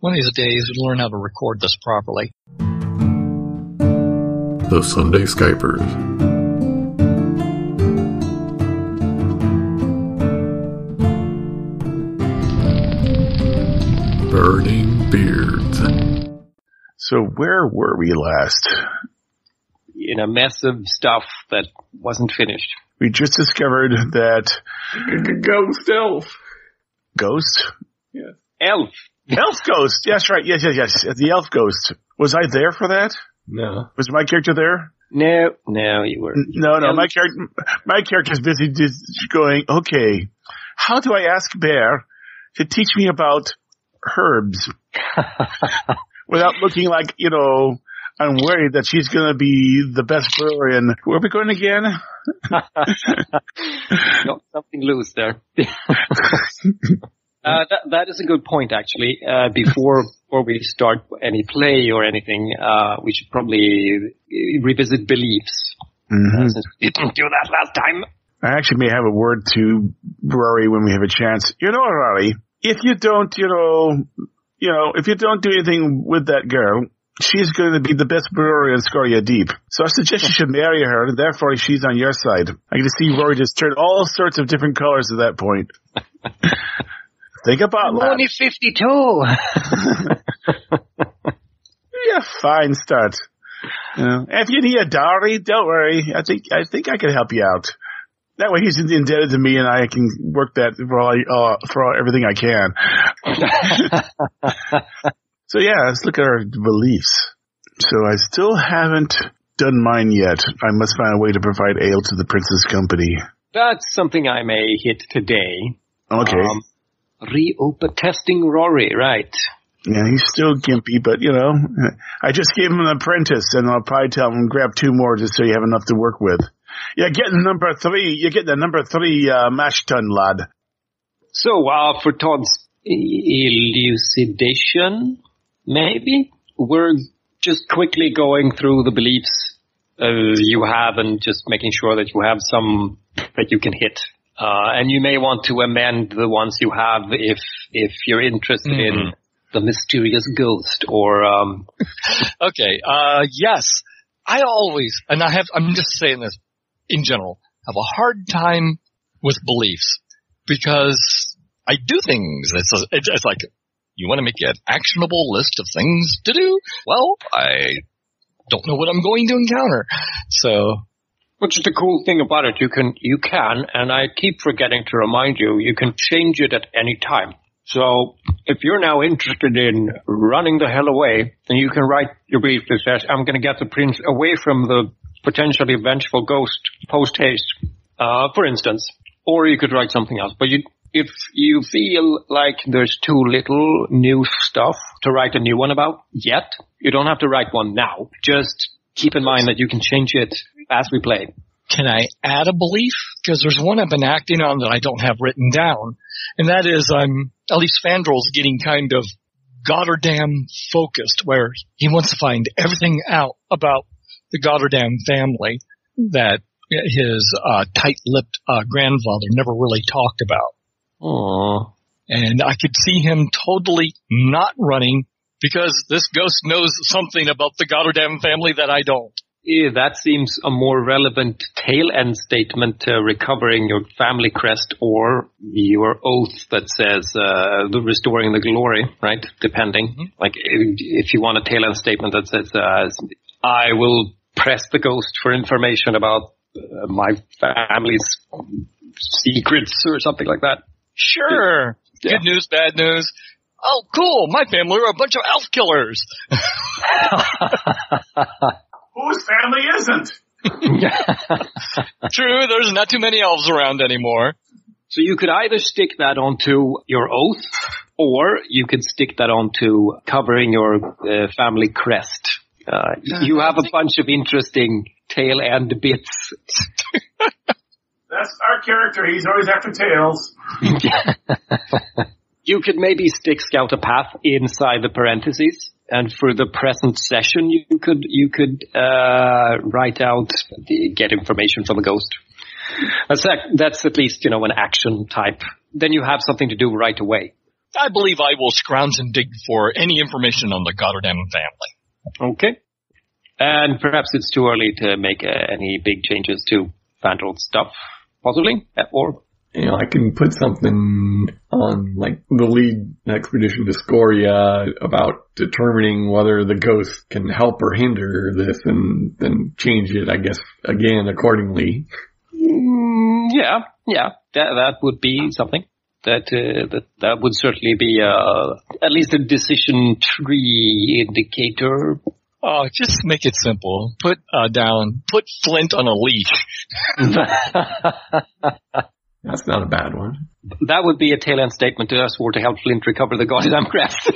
One of these days, we'll learn how to record this properly. The Sunday Skypers. Burning Beards. So where were we last? In a mess of stuff that wasn't finished. We just discovered that Ghost elf. ghost, Yes. Elf. Elf ghost. Yes, right. Yes, yes, yes. The elf ghost. Was I there for that? No. Was my character there? No, no, you were. No, no. My character, my character's busy just going. Okay, how do I ask Bear to teach me about herbs without looking like you know? I'm worried that she's going to be the best brewer in. Where are we going again? Got something loose there. Uh, that, that is a good point, actually. Uh, before before we start any play or anything, uh, we should probably revisit beliefs. Mm-hmm. Since we didn't do that last time. I actually may have a word to Rory when we have a chance. You know, Rory, if you don't, you know, you know, if you don't do anything with that girl, she's going to be the best brewer in Scoria Deep. So I suggest you should marry her, and therefore she's on your side. I can see Rory just turn all sorts of different colors at that point. Think about that. Only 52. Yeah, fine start. You know, if you need a dowry, don't worry. I think I think I can help you out. That way, he's indebted to me, and I can work that for all, uh, for all, everything I can. so yeah, let's look at our beliefs. So I still haven't done mine yet. I must find a way to provide ale to the Princess Company. That's something I may hit today. Okay. Um, reopen testing Rory, right? Yeah, he's still gimpy, but you know, I just gave him an apprentice, and I'll probably tell him grab two more just so you have enough to work with. You're getting number three. You're getting the number three uh, mash tun, lad. So, uh, for Todd's elucidation, maybe? We're just quickly going through the beliefs uh, you have and just making sure that you have some that you can hit. Uh, and you may want to amend the ones you have if, if you're interested in the mysterious ghost or, um, Okay, uh, yes. I always, and I have, I'm just saying this in general, have a hard time with beliefs because I do things. It's, a, it's, it's like, you want to make an actionable list of things to do? Well, I don't know what I'm going to encounter. So, Which is the cool thing about it. You can, you can, and I keep forgetting to remind you, you can change it at any time. So if you're now interested in running the hell away, then you can write your brief that says, I'm going to get the prince away from the potentially vengeful ghost post haste, uh, for instance. Or you could write something else. But you, if you feel like there's too little new stuff to write a new one about yet, you don't have to write one now. Just keep in mind that you can change it as we played. can I add a belief? Because there's one I've been acting on that I don't have written down. And that is, I'm, at least Fandrel's getting kind of Goddardam focused where he wants to find everything out about the Goddardam family that his, uh, tight-lipped, uh, grandfather never really talked about. Aww. And I could see him totally not running because this ghost knows something about the Goddardam family that I don't. Yeah, that seems a more relevant tail end statement to recovering your family crest or your oath that says uh, the restoring the glory, right? Depending. Like if, if you want a tail end statement that says uh, I will press the ghost for information about uh, my family's secrets or something like that. Sure. Yeah. Good news, bad news. Oh, cool. My family are a bunch of elf killers. Whose family isn't? True, there's not too many elves around anymore. So you could either stick that onto your oath, or you could stick that onto covering your uh, family crest. Uh, you have a bunch of interesting tail end bits. That's our character. He's always after tails. You could maybe stick scout a path inside the parentheses, and for the present session, you could you could uh, write out the, get information from a ghost. That's that, that's at least you know an action type. Then you have something to do right away. I believe I will scrounge and dig for any information on the Goddardam family. Okay. And perhaps it's too early to make uh, any big changes to Vandal's stuff, possibly, Uh, or You know, I can put something on like the lead expedition to Scoria about determining whether the ghost can help or hinder this and then change it, I guess, again accordingly. Mm, yeah, yeah, that that would be something. That uh, that that would certainly be uh, at least a decision tree indicator. Oh, just make it simple. Put uh, down, put Flint on a leash. That's not a bad one. that would be a tail end statement to us or to help Flint recover the goddamn crest.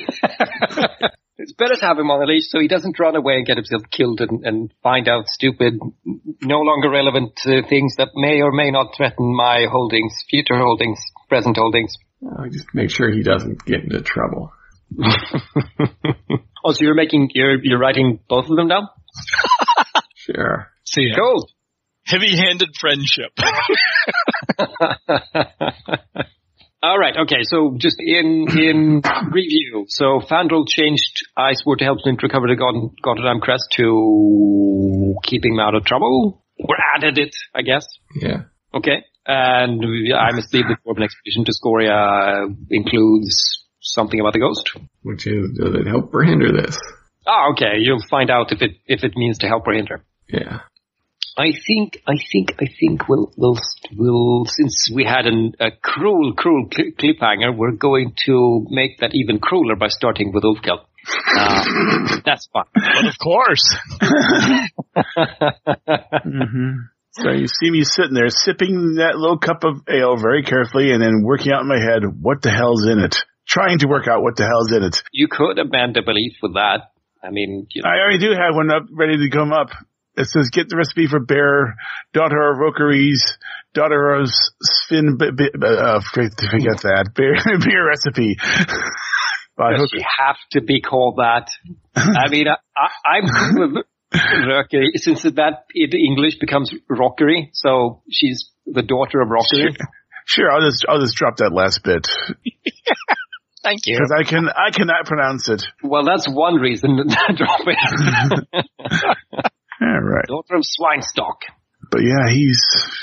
it's better to have him on a leash so he doesn't run away and get himself killed and, and find out stupid, no longer relevant uh, things that may or may not threaten my holdings, future holdings, present holdings. Uh, just make sure he doesn't get into trouble. oh, so you're making, you're, you're writing both of them down? Sure. See ya. Cool. Heavy-handed friendship. All right. Okay. So just in in review, so Fandral changed Iceward to help Flint recover the God, Crest to keeping him out of trouble, or added it, I guess. Yeah. Okay. And I must leave the Corbin expedition to Scoria includes something about the ghost. Which is, does it help or hinder this? Ah, okay. You'll find out if it if it means to help or hinder. Yeah. I think, I think, I think we'll, we'll, we'll, since we had an, a cruel, cruel cl- cliffhanger, we're going to make that even crueler by starting with Ulfkel. Uh, that's fine. but of course. hmm So you see me sitting there sipping that little cup of ale very carefully and then working out in my head, what the hell's in it? Trying to work out what the hell's in it. You could amend a belief with that. I mean, you know, I already do have one up ready to come up. It says, get the recipe for bear, daughter of Rokeries, daughter of Sven, b- b- uh, forget that, beer, beer recipe. By does she have to be called that? I mean, I, I, I'm cool with Rökery, since that in English becomes rockery, so she's the daughter of rockery. Sure, I'll just, I'll just drop that last bit. Thank you. Cause I can, I cannot pronounce it. Well, that's one reason to drop it. Alright. daughter of Swinestock. But yeah, he's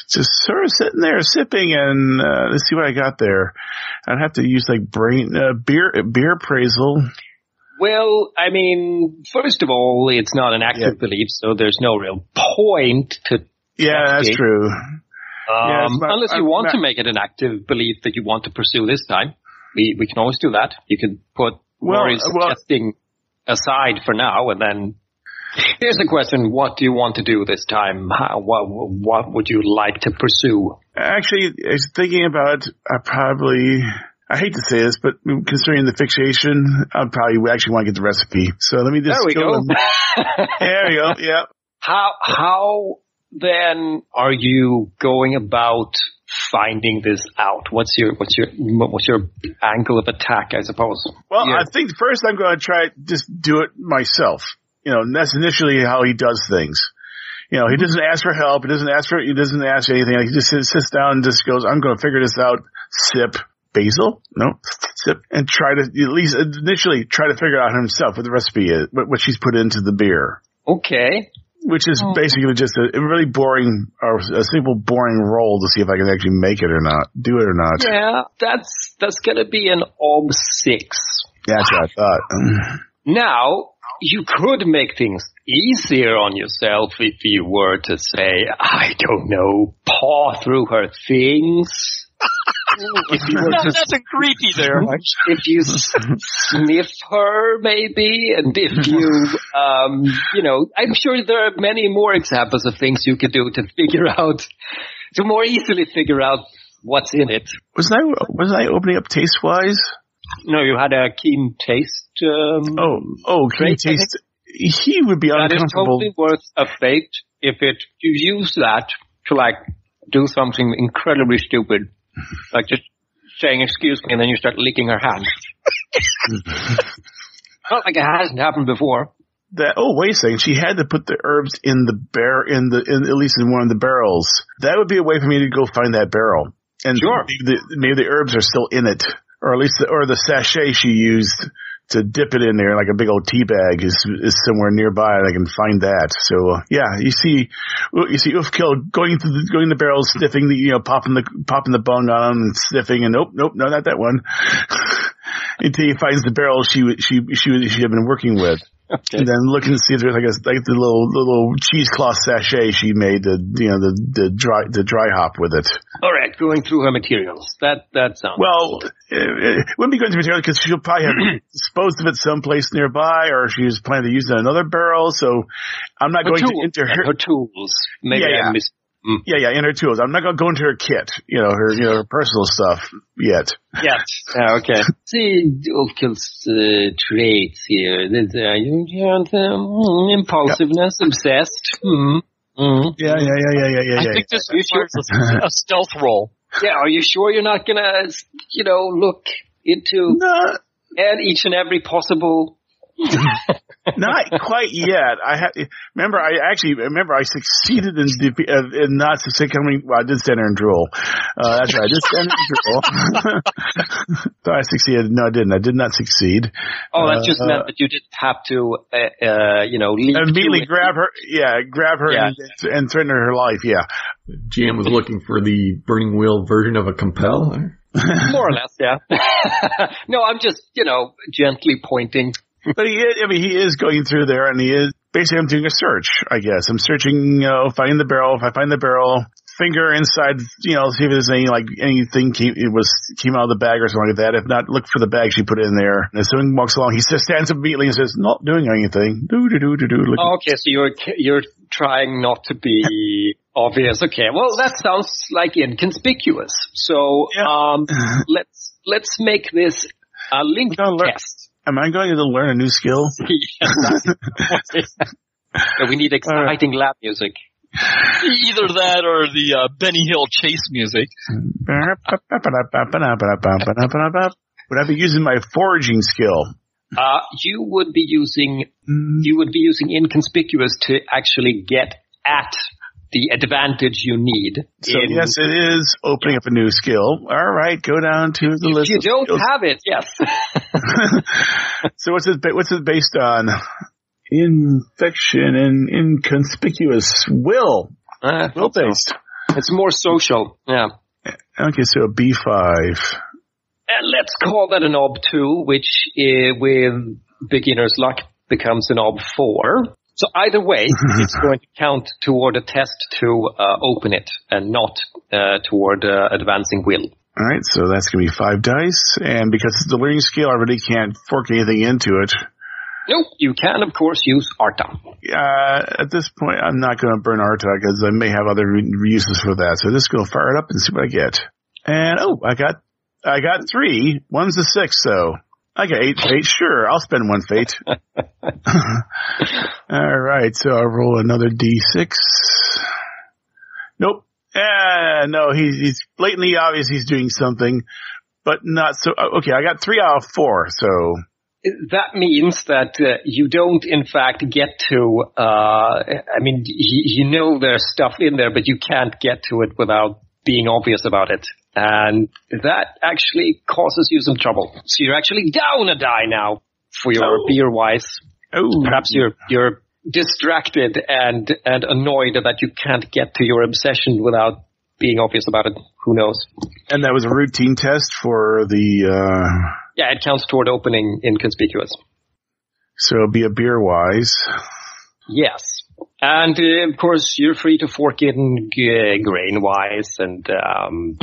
just sort of sitting there sipping and, uh, let's see what I got there. I'd have to use like brain, uh, beer, beer appraisal. Well, I mean, first of all, it's not an active Yeah. belief, so there's no real point to, Yeah, that's Okay. true. um, Yeah, not- unless you I'm want not- to make it an active belief that you want to pursue this time. We, we can always do that. You can put Well, Rory's well- suggesting aside for now and then here's the question. What do you want to do this time? How, what, what would you like to pursue? Actually, I was thinking about, I probably, I hate to say this, but considering the fixation, I probably actually want to get the recipe. So let me just There we go. and- there we go. Yeah. How how then are you going about finding this out? What's your what's your what's your angle of attack? I suppose. Well, Yeah. I think first I'm going to try just do it myself. You know, that's initially how he does things. You know, he mm-hmm. doesn't ask for help. He doesn't ask for, he doesn't ask anything. Like, he just sits, sits down and just goes, I'm going to figure this out. Sip. Basil? No. Sip. And try to, at least initially try to figure out himself what the recipe is, what, what she's put into the beer. Okay. Which is oh. basically just a, a really boring, or a simple boring roll to see if I can actually make it or not, do it or not. Yeah, that's that's gonna be an ob six. That's what I thought. Now you could make things easier on yourself if you were to say, I don't know, paw through her things. if you were That- to that's a creepy there. if you sniff her, maybe, and if you, um, you know, I'm sure there are many more examples of things you could do to figure out, to more easily figure out what's in it. Wasn't I, wasn't I opening up taste wise? No, you had a keen taste. Um, Oh, oh, Great, taste? He would be that is uncomfortable. totally worth a fate if it you use that to like do something incredibly stupid, like just saying "excuse me" and then you start licking her hand. Not like it hasn't happened before. That oh wait a second, she had to put the herbs in the bar in the in at least in one of the barrels. That would be a way for me to go find that barrel. And Sure. maybe the, maybe the herbs are still in it. Or at least, the, or the sachet she used to dip it in there like a big old tea bag is is somewhere nearby and I can find that. So uh, yeah, you see you see Ulfkel going through the, going the barrels, sniffing the you know popping the popping the bung on them and sniffing and nope nope no not that one until he finds the barrel she she she she had been working with. Okay. And then looking to see if there's like a like the little little cheesecloth sachet she made the you know the the dry the dry hop with it. All right, going through her materials. That that sounds Well, it, eh, eh, it wouldn't be going to material because she'll probably have disposed of it someplace nearby, or she's planning to use it in another barrel. So I'm not her going tools, to enter her. her tools. Maybe Yeah, yeah. I missed. Mm. Yeah, yeah, in her tools. I'm not going to go into her kit, you know, her you know her personal stuff yet. Yes. Yeah, okay. See Ulfkel's uh, traits here. There's uh, you have um, impulsiveness, obsessed. Hmm. Mm. Yeah, yeah, yeah, yeah, yeah, yeah. I yeah. think this You sure? requires a, a stealth roll. Yeah, are you sure you're not gonna, you know, look into No, and each and every possible? not quite yet. I had remember. I actually remember. I succeeded in defe- uh, in not succeeding. Well, I did stand there and drool. Uh, that's right. I did stand there and drool. so I succeeded. No, I didn't. I did not succeed. Oh, that just Uh, meant that you didn't have to, uh, uh, you know, leap Immediately grab her. Yeah, grab her Yeah. and, and threaten her life. Yeah. GM was looking for the burning wheel version of a compel. More or less, yeah. no, I'm just, you know, gently pointing. But he is, I mean, he is going through there and he is, basically I'm doing a search, I guess. I'm searching, you know, finding the barrel. If I find the barrel, finger inside, you know, see if there's any, like, anything came, it was, came out of the bag or something like that. If not, look for the bag she put in there. And as someone walks along, he just stands up immediately and says, not doing anything. Do, do, do, do, do. Oh, okay, so you're, you're trying not to be obvious. Okay, well, that sounds like inconspicuous. So, Yeah. um, let's, let's make this a link test. Am I going to learn a new skill? Yes. So we need exciting lab music. Either that or the uh, Benny Hill chase music. Would I be using my foraging skill? Uh, you would be using, you would be using inconspicuous to actually get at the advantage you need. So in- yes, it is opening up a new skill. All right, go down to the if list. you don't skills. have it, yes. so what's it? What's it based on? Infection and inconspicuous will. Uh, Will based. it's more social. Yeah. Okay, so a B five. And let's call that an ob 2, which uh, with beginner's luck becomes an ob 4. So either way, it's going to count toward a test to uh, open it and not uh, toward uh, advancing will. All right, so that's gonna be five dice, and because it's the learning skill, I really can't fork anything into it. Nope, you can of course use Artha. Uh, at this point, I'm not gonna burn Artha because I may have other re- uses for that. So just go fire it up and see what I get. And oh, I got, I got three. One's a six, so I got eight fate. Sure, I'll spend one fate. All right, so I'll roll another d6. Nope. Ah, no, he's, he's blatantly obvious he's doing something, but not so, uh, okay, I got three out of four, so, That means that uh, you don't in fact get to, uh, I mean, you, you know there's stuff in there, but you can't get to it without being obvious about it. And that actually causes you some trouble. So you're actually down a die now for your Oh. beer wise. oh, Perhaps you're, you're distracted and, and annoyed that you can't get to your obsession without being obvious about it. Who knows? and that was a routine test for the, uh, Yeah, it counts toward opening inconspicuous. so be a beer wise. Yes. And uh, of course, you're free to fork in uh, grain wise and um,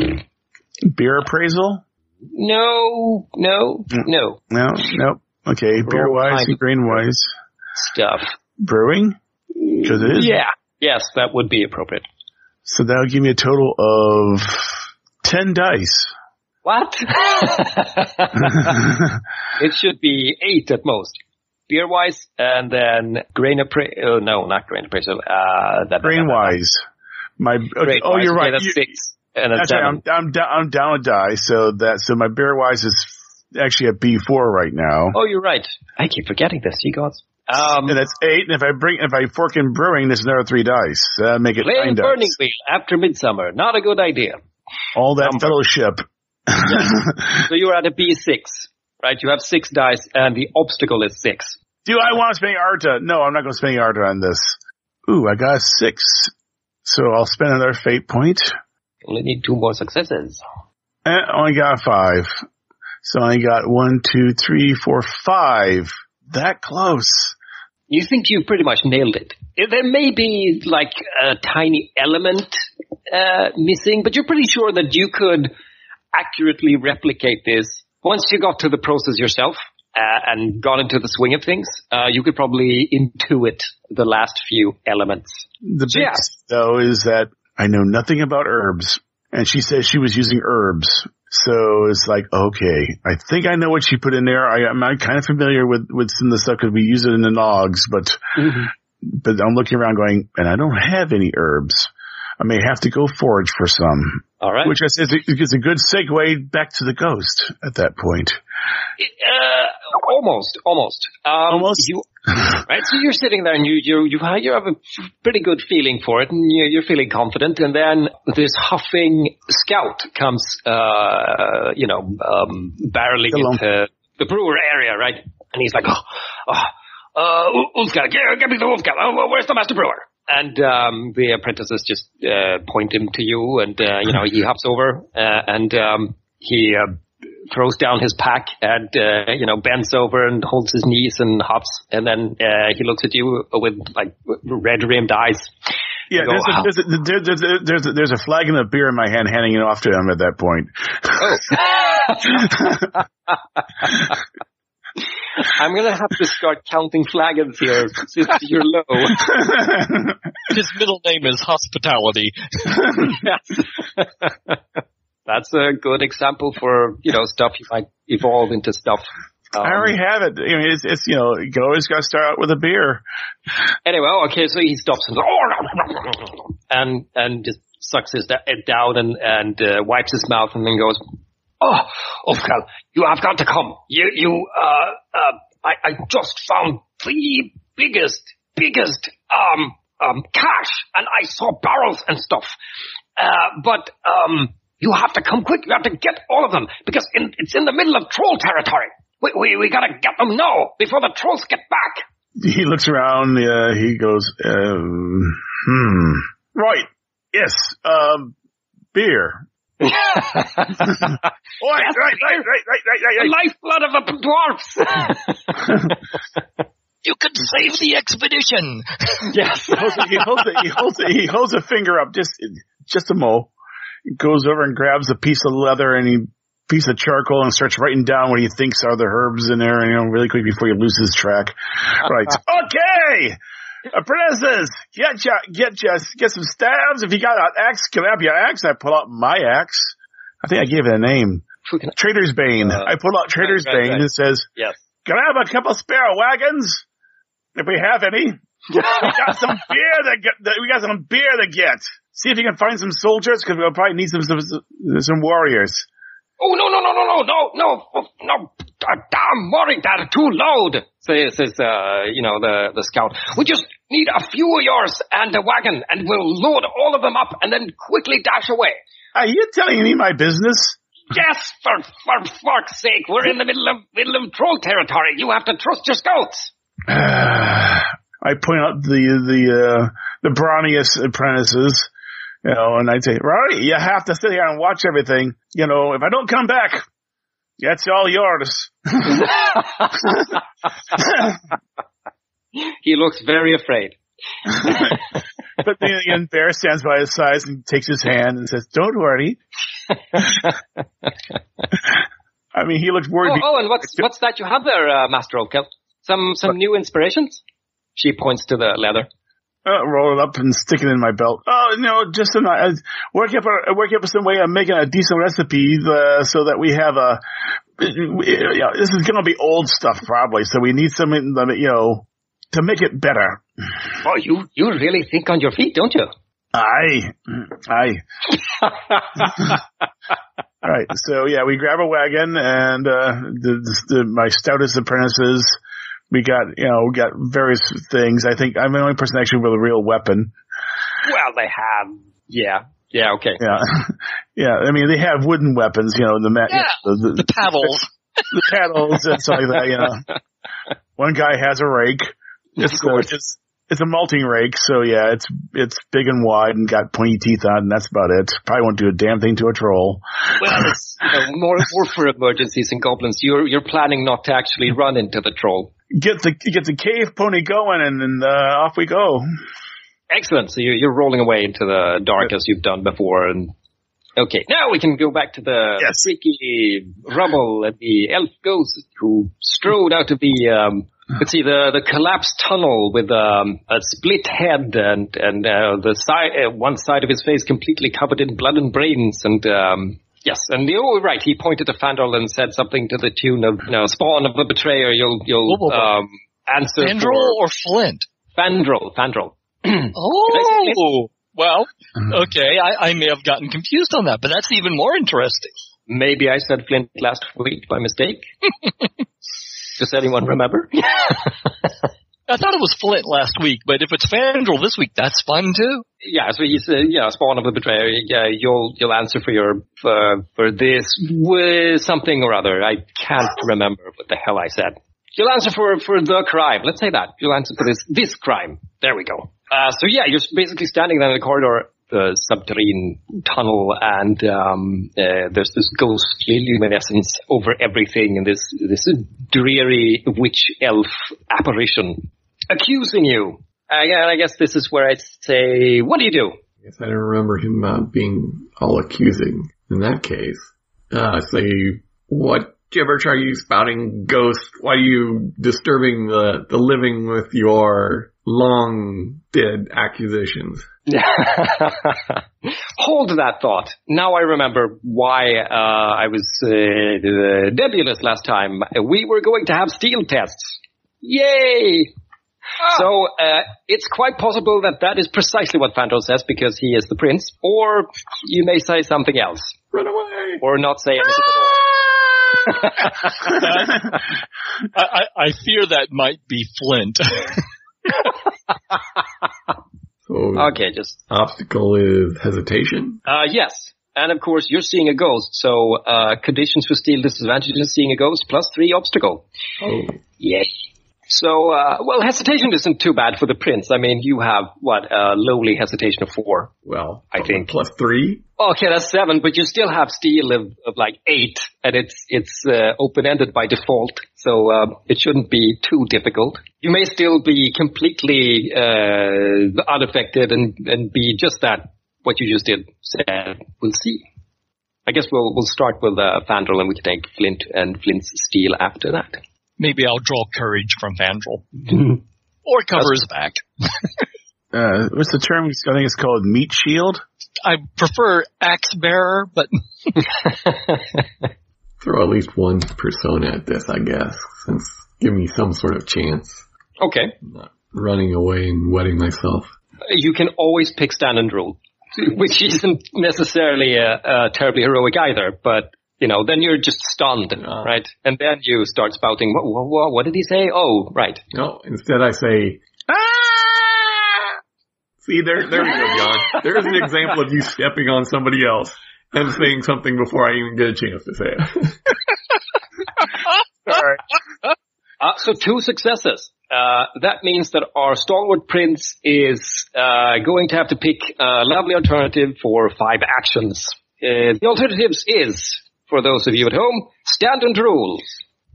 Beer appraisal? no, no, no No, no. Okay, beer wise and grain wise. stuff. Brewing? Because it is. Yeah. Yes, that would be appropriate. So that'll give me a total of 10 dice. What? it should be eight at most. Beer wise, and then grain appraisal. Oh, no, not grain appraisal. Uh, that, grain wise. My, okay, oh, you're right. that's You- six. And right. seven. I'm, I'm, down, I'm down a die. So that, so my beer wise is actually at B4 right now. Oh, you're right. I keep forgetting this. You gods. Um, And that's eight. And if I bring, if I fork in brewing, there's another three dice. That'll make it playing nine Burning dice. Wheel after Midsummer. Not a good idea. All that Number. fellowship So you're at a B6, right? You have six dice and the obstacle is six. Do I want to spend Artha? No, I'm not going to spend Artha on this. Ooh, I got a six. So I'll spend another fate point. Only need two more successes. Eh, only got five. So I got one, two, three, four, five. That close. You think you pretty much nailed it. Eh, There may be like a tiny element uh, missing, but you're pretty sure that you could accurately replicate this once you got to the process yourself uh, and got into the swing of things. Uh, you could probably intuit the last few elements. The big Yeah. though is that I know nothing about herbs, and she says she was using herbs. So it's like, okay, I think I know what she put in there. I, I'm kind of familiar with, with some of the stuff because we use it in the nogs, but, mm-hmm. but I'm looking around going, and I don't have any herbs. I may have to go forage for some, All right. which is, is, a, is a good segue back to the ghost at that point. Uh, almost, almost. Um, Almost? You, right. So you're sitting there and you you you have, you have a pretty good feeling for it, and you're, you're feeling confident. And then this huffing scout comes, uh, you know, um, barreling into the brewer area, right? And he's like, oh, oh uh, Ulfgar, get, get me the Ulfgar. Oh, where's the master brewer? And um, the apprentices just uh, point him to you, and uh, you know he hops over uh, and um, he uh, throws down his pack and uh, you know bends over and holds his knees and hops, and then uh, he looks at you with like red rimmed eyes. Yeah, go, there's a, there's, a, there- there's, a, there's, a, there's a flagon of beer in my hand handing it off to him at that point. Oh. I'm gonna have to start counting flagons here since you're low. His middle name is Hospitality. Yes. That's a good example for, you know, stuff you might evolve into stuff. Um, I already have it. I mean, it's, it's you know, you always got to start out with a beer. anyway, oh, okay, so he stops and and and just sucks his da- it down and and uh, wipes his mouth and then goes, "Oh, Ulfgal, you have got to come. You you uh uh I I just found the biggest biggest um um cache and I saw barrels and stuff. Uh, but um you have to come quick. You have to get all of them because in, it's in the middle of troll territory. We, we, we gotta get them now before the trolls get back. He looks around. Uh, he goes, um, hmm, right, yes, um, beer. Right, right, right, right, right, right, right, the lifeblood of the dwarfs. You can save the expedition. yes. He holds, a, he holds, a, he holds, a, he holds a finger up, just, just a mo. He goes over and grabs a piece of leather and he piece of charcoal and starts writing down what he thinks are the herbs in there, you know, really quick before he loses track. Right. Okay. Apprentices, get ya, get ya, get some stabs. If you got an axe, can I have your axe? I pull out my axe. I think I gave it a name. Trader's Bane. Uh, I pull out Trader's right, right, Bane right. and it says, yes. can I have a couple spare wagons? If we have any. We got some beer to get, that- we got some beer to get. See if you can find some soldiers, cause we'll probably need some, some, some warriors. Oh no no no no no no no oh, no! Uh, damn, worry that too loud. Says says uh you know the the scout. We just need a few of yours and a wagon, and we'll load all of them up and then quickly dash away. Are you telling me my business? Yes, for for fuck's sake, we're in the middle of middle of troll territory. You have to trust your scouts. I point out the the uh, the brawniest apprentices, you know, and I'd say, Rory, you have to sit here and watch everything. You know, if I don't come back, that's all yours. He looks very afraid. But the and bear stands by his side and takes his hand and says, "Don't worry." I mean, he looks worried. Oh, oh, and what's what's that you have there, uh, Master Oakhill? Some some new inspirations? She points to the leather. Uh, roll it up and stick it in my belt. Oh no, just some, uh, work up a, work up some way of making a decent recipe uh, so that we have a. You know, this is going to be old stuff probably, so we need some, you know, to make it better. Oh, you you really think on your feet, don't you? Aye, aye. All right, so yeah, we grab a wagon and uh, the, the my stoutest apprentices. We got, you know, we got various things. I think I'm the only person actually with a real weapon. Well, they have, yeah. Yeah, okay. Yeah, yeah. I mean, they have wooden weapons, you know, the ma- Yeah, the, the, The paddles. the paddles and stuff like that. You know, one guy has a rake. It's, course. It's a malting rake, so yeah, it's it's big and wide and got pointy teeth on, and that's about it. Probably won't do a damn thing to a troll. Well, it's you know, more more for emergencies and goblins. You're you're planning not to actually run into the troll. Get the get the cave pony going, and then uh, off we go. Excellent. So you're you're rolling away into the dark as you've done before, and okay, now we can go back to the Yes. freaky rubble and the elf ghost who strode out of the um, let's see the the collapsed tunnel with um, a split head and and uh, the side uh, one side of his face completely covered in blood and brains and. Um, Yes, and the, oh, right, he pointed to Fandral and said something to the tune of, you know, spawn of the betrayer, you'll, you'll, Whoa, whoa, whoa. um, answer Fandral or Flint? Fandral, Fandral. Oh, well, okay. I, I may have gotten confused on that, but that's even more interesting. Maybe I said Flint last week by mistake. Does anyone remember? I thought it was Flint last week, but if it's Fandral this week, that's fun too. yeah, so he said, yeah, spawn of the betrayer. Yeah, you'll you'll answer for your for, for this with something or other. I can't remember what the hell I said. You'll answer for for the crime. Let's say that. You'll answer for this this crime. There we go. Uh, so yeah, you're basically standing there in the corridor, the subterranean tunnel, and um, uh, there's this ghostly luminescence over everything, and this this dreary witch elf apparition accusing you. Uh, yeah, and I guess this is where I'd say, what do you do? I guess I don't remember him uh, being all accusing. In that case, uh, say, what gibberish are you spouting, ghost? Why are you disturbing the, the living with your long dead accusations? Hold that thought. Now I remember why uh, I was uh, nebulous last time. We were going to have steel tests. Yay! So uh, it's quite possible that that is precisely what Fandral says because he is the prince, or you may say something else, Run away! or not say anything at all. I, I, I fear that might be Flint. So, Okay, just obstacle is hesitation. Uh, yes. And of course, you're seeing a ghost, so uh, conditions for steel disadvantage is seeing a ghost plus three obstacle. Oh, Yay. So, uh, well, hesitation isn't too bad for the prince. I mean, you have, what, a lowly hesitation of four. well, I think- plus three. Okay, that's seven, but you still have steel of, of like eight, and it's, it's, uh, open-ended by default, so, uh, it shouldn't be too difficult. You may still be completely, uh, unaffected and, and be just that, what you just did, said. We'll see. I guess we'll, we'll start with, uh, Fandral and we can take Flint and Flint's steel after that. Maybe I'll draw courage from Fandral. or cover his back. Uh, what's the term? I think it's called meat shield. I prefer axe bearer, but Throw at least one persona at this, I guess, since give me some sort of chance. Okay. Not running away and wetting myself. You can always pick stand and rule, which isn't necessarily uh, uh, terribly heroic either, but you know, then you're just stunned, right? And then you start spouting, what, what, what, what did he say? Oh, right. No, instead I say, ah! See, there, there we go, John. There's an example of you stepping on somebody else and saying something before I even get a chance to say it. Sorry. Uh, so two successes. Uh, that means that our stalwart prince is uh, going to have to pick a lovely alternative for five actions. Uh, the alternatives is, for those of you at home, stand and rule,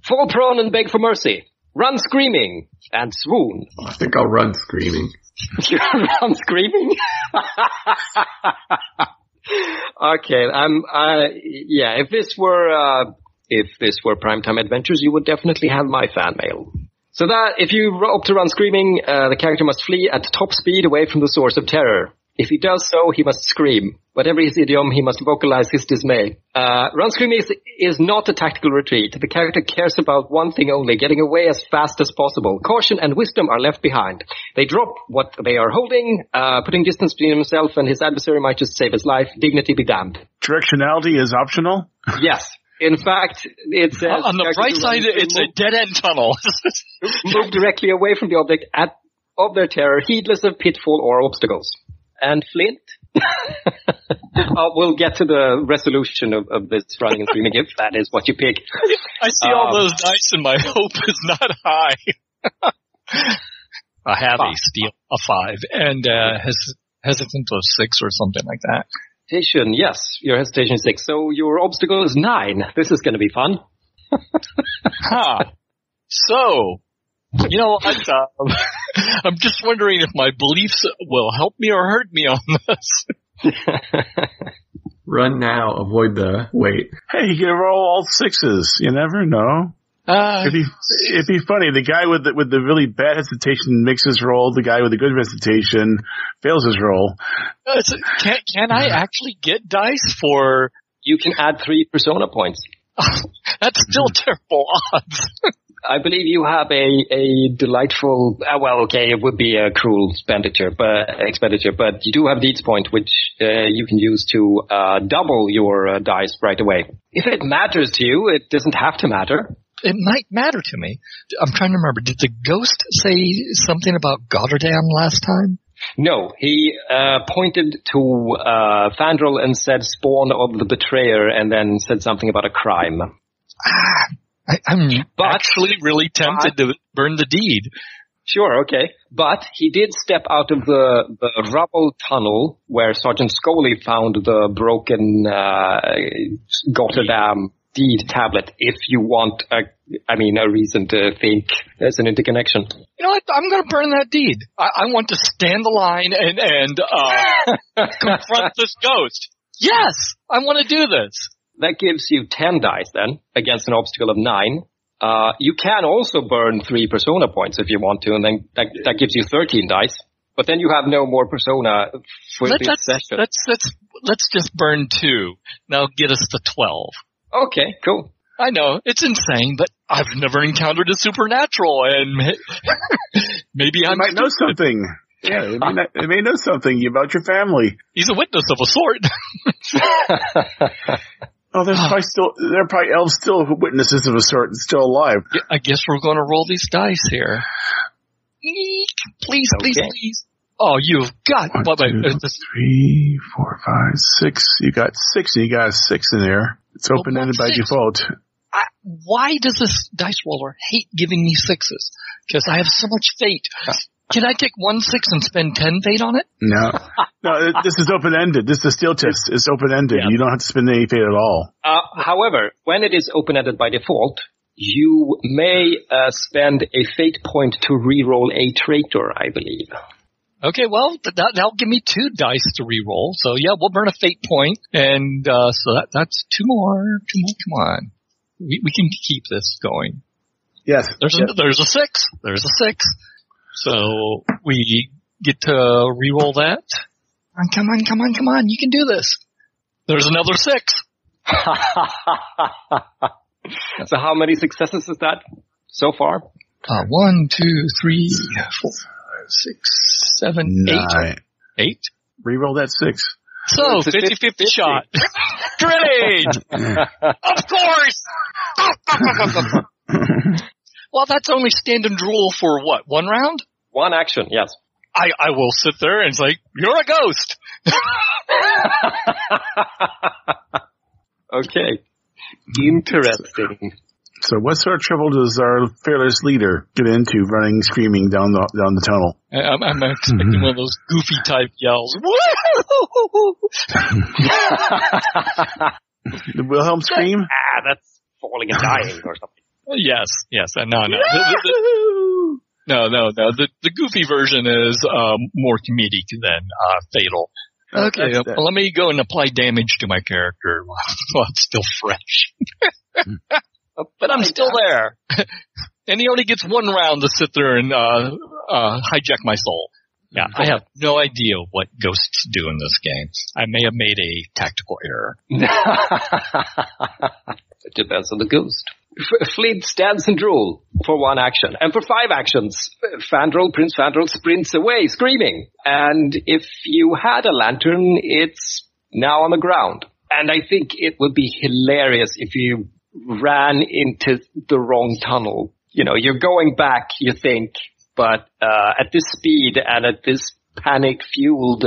fall prone and beg for mercy, run screaming, and swoon. I think I'll run screaming. You run screaming? okay, I'm, uh, yeah, if this were, uh, if this were Primetime Adventures, you would definitely have my fan mail. So that, if you opt to run screaming, uh, the character must flee at top speed away from the source of terror. If he does so, he must scream. Whatever his idiom, he must vocalize his dismay. Uh, run screaming is, is not a tactical retreat. The character cares about one thing only, getting away as fast as possible. Caution and wisdom are left behind. They drop what they are holding, uh, putting distance between himself and his adversary might just save his life. Dignity be damned. Directionality is optional. Yes. In fact, it says on the characters bright side, run it's a dead end tunnel. move directly away from the object at, of their terror, heedless of pitfall or obstacles. And Flint, uh, we'll get to the resolution of, of this running and screaming if that is what you pick. I see Um, all those dice and my hope is not high. I have a Five. steel, a five, and uh, hes- hesitant of six or something like that. Hesitation, yes, your hesitation is six. So your obstacle is nine. This is going to be fun. Huh. So, you know what? Um, I'm just wondering if my beliefs will help me or hurt me on this. Run now, avoid the wait. Hey, you can roll all sixes. You never know. Uh, It'd be it'd be funny. The guy with the with the really bad hesitation makes his roll. The guy with the good hesitation fails his roll. it's- can, can I actually get dice for? You can add three persona points. That's still terrible odds. I believe you have a, a delightful, uh, well, okay, it would be a cruel expenditure, but, expenditure, but you do have Deeds Point, which, uh, you can use to, uh, double your uh, dice right away. If it matters to you, it doesn't have to matter. it might matter to me. I'm trying to remember. Did the ghost say something about Gotterdam last time? No, he, uh, pointed to, uh, Fandral and said spawn of the betrayer and then said something about a crime. Ah, I, I'm But- actually really tempted to burn the deed. Sure, okay. But he did step out of the, the rubble tunnel where Sergeant Scully found the broken uh, Gotterdam deed tablet if you want, a, I mean, a reason to think there's an interconnection. You know what? I'm going to burn that deed. I, I want to stand the line and and uh, confront this ghost. Yes, I want to do this. That gives you 10 dice then against an obstacle of 9. Uh, you can also burn 3 persona points if you want to, and then that, that gives you 13 dice. But then you have no more persona for Let, this let's, session. let's let's let's just burn two. Now get us to twelve. Okay, cool. I know it's insane, but I've never encountered a supernatural, and maybe I might know something. Yeah, it may, not, it may know something about your family. He's a witness of a sort. Oh, there's probably still there are probably elves still witnesses of a sort and still alive. I guess we're going to roll these dice here. Eek. Please, please, Okay. please. Oh, you've got. One, Wait, wait, two, uh, this- three, four, five, six. You got six, you got a six in there. It's open ended by default. I, why does this dice roller hate giving me sixes? Because I have so much fate. Can I take one six and spend ten fate on it? No, no, this is open ended. This is a steel test. It's open ended. Yeah. You don't have to spend any fate at all. Uh, however, when it is open-ended by default, you may uh, spend a fate point to re-roll a traitor, I believe. Okay, well, that, that'll give me two dice to re-roll. So yeah, we'll burn a fate point, and uh, so that that's two more. Two more. Come on, we we can keep this going. Yes. There's yes. a, there's a six. There's a six. So we get to re-roll that. Come on, come on, come on! You can do this. There's another six. so how many successes is that so far? Uh, one, two, three, four, six, seven, eight. Nine. Eight. Reroll that six. So, It's 50-50 50-50. shot. Grenade! of course! Well, that's only stand and drool for what, one round? One action, yes. I, I will sit there and it's like, you're a ghost! okay. Interesting. So what sort of trouble does our fearless leader get into running, screaming down the down the tunnel? I- I'm, I'm expecting one of those goofy type yells. The Wilhelm scream? ah, that's falling and dying or something. Yes, yes, uh, no, no. No, no, no. The, the goofy version is um, more comedic than uh, fatal. Uh, Okay, uh, let me go and apply damage to my character while, while it's still fresh. but I'm still there. and he only gets one round to sit there and uh, uh, hijack my soul. Yeah, I have no idea what ghosts do in this game. I may have made a tactical error. it depends on the ghost. F- Fleet stands and drool for one action. And for five actions, Fandral, Prince Fandral sprints away screaming. And if you had a lantern, it's now on the ground. And I think it would be hilarious if you ran into the wrong tunnel. You know, you're going back, you think, but uh, at this speed and at this panic fueled,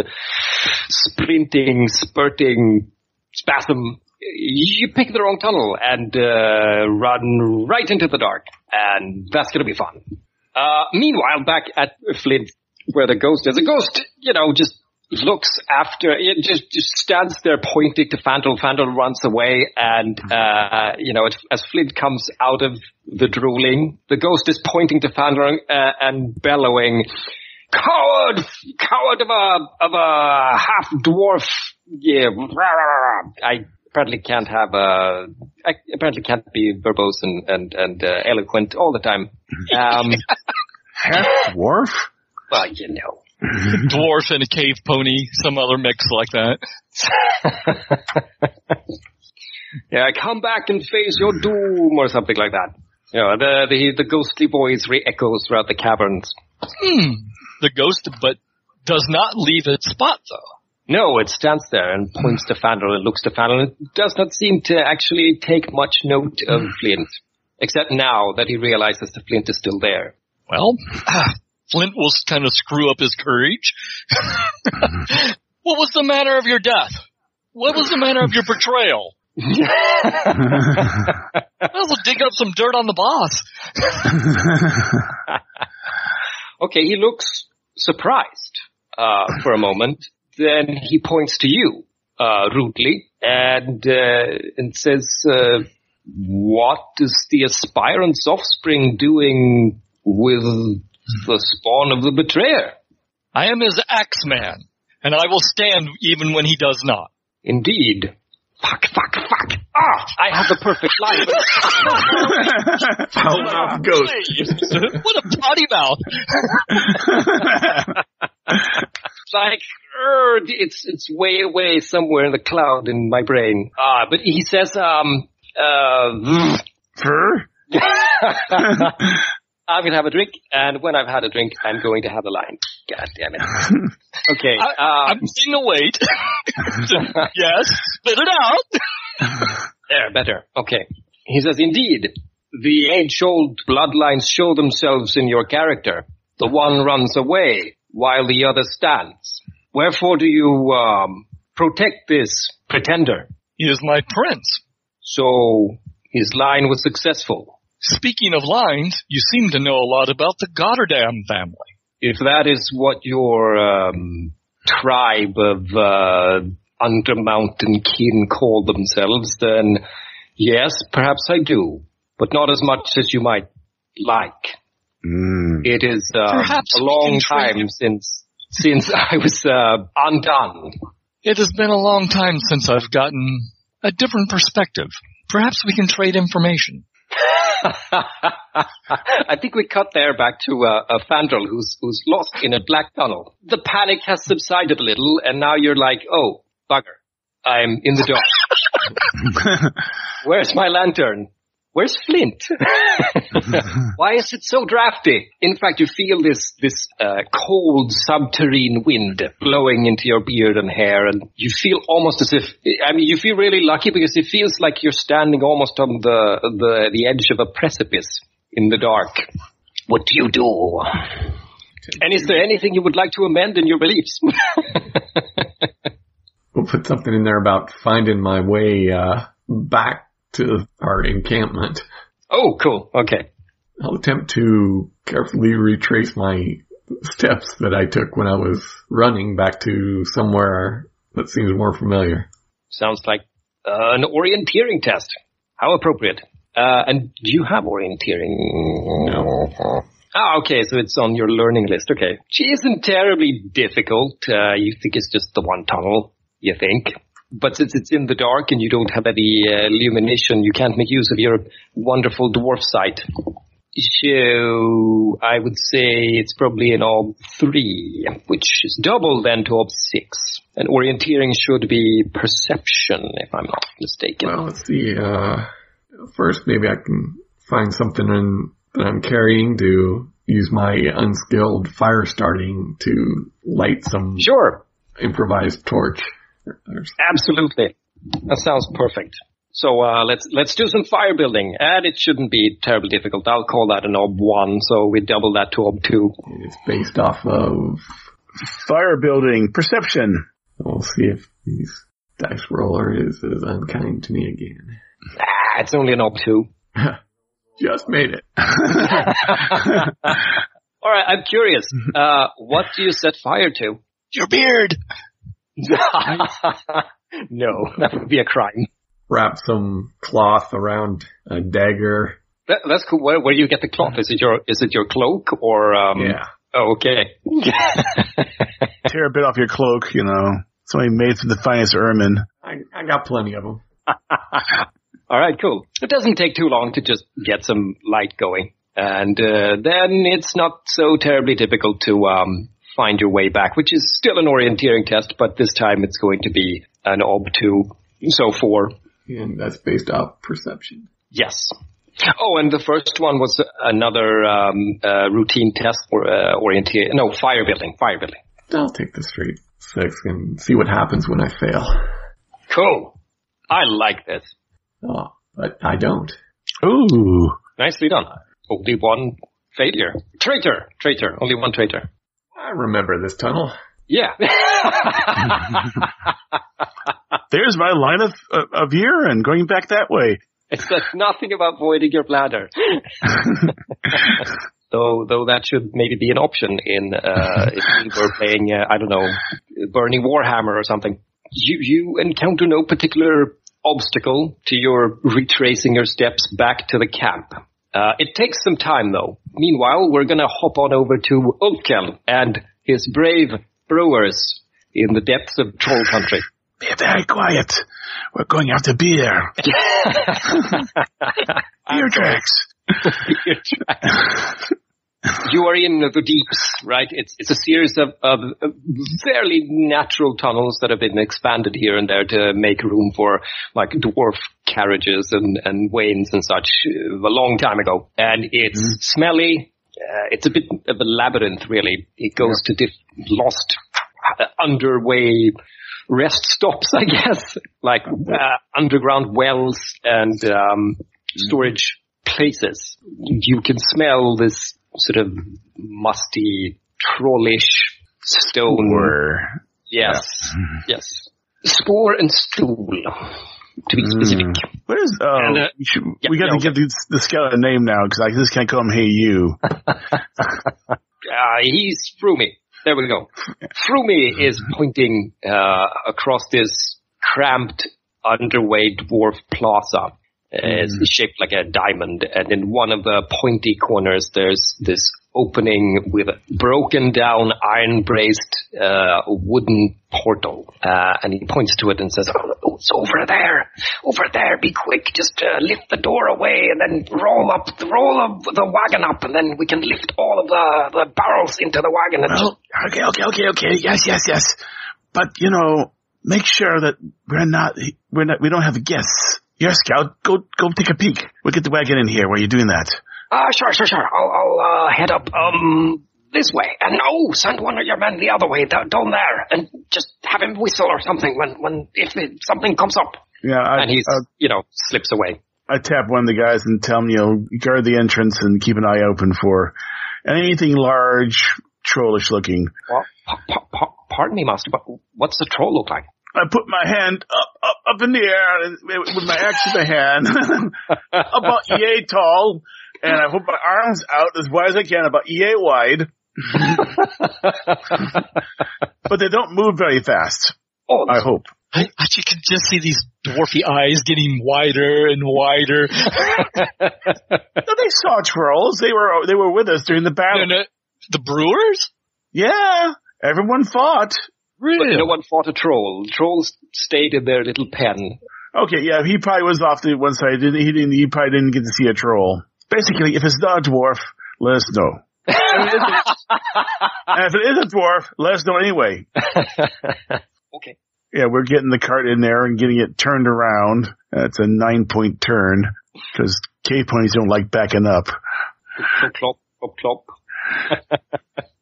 sprinting, spurting spasm. You pick the wrong tunnel and uh, run right into the dark, and that's gonna be fun. Uh, meanwhile, back at Flint, where the ghost is, a ghost, you know, just looks after, it just, just stands there pointing to Fandral. Fandral runs away and, uh, you know, as Flint comes out of the drooling, the ghost is pointing to Fandral, uh, and bellowing, coward, coward of a, of a half dwarf. Yeah. I apparently can't have a, I apparently can't be verbose and, and, and, uh, eloquent all the time. Um, Half dwarf? well, you know. Dwarf and a cave pony, some other mix like that. yeah, come back and face your doom or something like that. You know, the, the, the ghostly voice re-echoes throughout the caverns. Hmm. The ghost, but does not leave its spot though. No, it stands there and points to Fandral and looks to Fandral and it does not seem to actually take much note of Flint. Except now that he realizes that Flint is still there. Well, Flint will kind of screw up his courage. what was the matter of your death? What was the matter of your betrayal? I'll dig up some dirt on the boss. Okay, he looks surprised uh, for a moment. Then he points to you uh, rudely and uh, and says, uh, "What is the aspirant's offspring doing with the spawn of the betrayer?" I am his axeman, and I will stand even when he does not. Indeed. Fuck, fuck, fuck. Ah, I have the perfect line. but- Foul mouth ghost. What a potty mouth. like, er, it's, it's way away somewhere in the cloud in my brain. Ah, but he says, um, uh, Fur? I'm gonna have a drink, and when I've had a drink, I'm going to have a line. God damn it. Okay, I, uh, I'm seeing a wait. yes, spit it out. there, better. Okay. He says, indeed, the age-old bloodlines show themselves in your character. The one runs away, while the other stands. Wherefore do you, um, protect this pretender? He is my prince. So, his line was successful. Speaking of lines, you seem to know a lot about the Gotterdam family. If that is what your, um, tribe of, uh, undermountain kin call themselves, then yes, perhaps I do. But not as much as you might like. Mm. It is uh, Perhaps a long can trade time since since I was uh, undone. It has been a long time since I've gotten a different perspective. Perhaps we can trade information. I think we cut there back to uh, a Fandral who's who's lost in a black tunnel. The panic has subsided a little, and now you're like, oh bugger, I'm in the dark. Where's my lantern? Where's Flint? Why is it so drafty? In fact, you feel this this uh, cold subterranean wind blowing into your beard and hair, and you feel almost as if I mean, you feel really lucky because it feels like you're standing almost on the the the edge of a precipice in the dark. What do you do? And is there anything you would like to amend in your beliefs? We'll put something in there about finding my way uh, back to our encampment. oh, cool. Okay. I'll attempt to carefully retrace my steps that I took when I was running back to somewhere that seems more familiar. Sounds like uh, an orienteering test. How appropriate. Uh, and do you have orienteering? No. Ah, okay, so it's on your learning list. Okay. She isn't terribly difficult. Uh, you think it's just the one tunnel, you think. But since it's in the dark and you don't have any uh, illumination, you can't make use of your wonderful dwarf sight. So I would say it's probably an ob three, which is double then to ob six. And orienteering should be perception, if I'm not mistaken. Well, let's see. Uh, first, maybe I can find something in, that I'm carrying to use my unskilled fire starting to light some sure, improvised torch. There's- absolutely. That sounds perfect. So uh, let's let's do some fire building, and it shouldn't be terribly difficult. I'll call that an ob one, so we double that to ob two. It's based off of Fire building. Perception. We'll see if these dice roller is as unkind to me again. Ah, it's only an ob two. Just made it. All right, I'm curious. Uh, what do you set fire to? Your beard. no, that would be a crime. Wrap some cloth around a dagger. That, that's cool. Where, where do you get the cloth? Is it your is it your cloak or? Um, Yeah. Oh, okay. Tear a bit off your cloak, you know. Somebody made from the finest ermine. I, I got plenty of them. All right, cool. It doesn't take too long to just get some light going, and uh, then it's not so terribly difficult to um, find your way back, which is still an orienteering test, but this time it's going to be an ob two, so four. And that's based off perception. Yes. Oh, and the first one was another um, uh, routine test for uh, orienteer. No, fire building. Fire building. I'll take the straight six and see what happens when I fail. Cool. I like this. Oh, but I don't. Ooh. Nicely done. Only one failure. Traitor. Traitor. Only one traitor. I remember this tunnel. Yeah. There's my line of, of urine going back that way. it says nothing about voiding your bladder. though, though that should maybe be an option in, uh, if we were playing, uh, I don't know, Burning Warhammer or something. You, you encounter no particular obstacle to your retracing your steps back to the camp. Uh, it takes some time though. Meanwhile, we're gonna hop on over to Ulfkel and his brave brewers in the depths of Troll Country. Be very quiet. We're going after beer. Beer tracks. you are in the deeps, right? It's it's a series of, of fairly natural tunnels that have been expanded here and there to make room for like dwarf carriages and and wains and such a long time ago. And it's smelly. Uh, it's a bit of a labyrinth, really. It goes to diff- lost uh, underway rest stops, I guess, like uh, underground wells and um, storage places. You can smell this sort of musty, trollish stone. Or Yes, yes. Spore and stool, to be specific. where's oh And, uh, we, should, yeah, we got to yeah. give the, the scout a name now because I just can't call him Hey You. Uh, he's Frumi. There we go. Frumi is pointing uh, across this cramped, underway dwarf plaza. Uh, It's shaped like a diamond, and in one of the pointy corners, there's this opening with a broken down, iron braced uh, wooden portal. Uh, and he points to it and says, "Oh, it's over there, over there. Be quick, just uh, lift the door away, and then roll up, roll up the wagon up, and then we can lift all of the, the barrels into the wagon." And Well, okay, okay, okay, okay. Yes, yes, yes. But you know, make sure that we're not, we're not, we don't have guests. You're a scout. Go, go take a peek. We'll get the wagon in here while you're doing that. Ah, sure, sure, sure. I'll, I'll uh, head up um this way, and no, send one of your men the other way, down, down there, and just have him whistle or something when when if it, something comes up. Yeah, I, And he's uh, you know slips away. I tap one of the guys and tell him, you know, guard the entrance and keep an eye open for anything large, trollish looking. Well, pa- pa- pa- pardon me, master, but what's the troll look like? I put my hand up, up, up in the air with my axe in the hand, about yay tall, and I put my arms out as wide as I can, about yay wide. but they don't move very fast. Oh, I hope. I, I you can just see these dwarfy eyes getting wider and wider. No, they saw trolls. They were they were with us during the battle. And, uh, the brewers? Yeah, everyone fought. But Really? no one fought a troll. Trolls stayed in their little pen. Okay, yeah, he probably was off to one side. Didn't he? Didn't he probably didn't get to see a troll. Basically, if it's not a dwarf, let us know. and if it is a dwarf, let us know anyway. Okay. Yeah, we're getting the cart in there and getting it turned around. That's a nine point turn because cave ponies don't like backing up. Clop, clop, clop.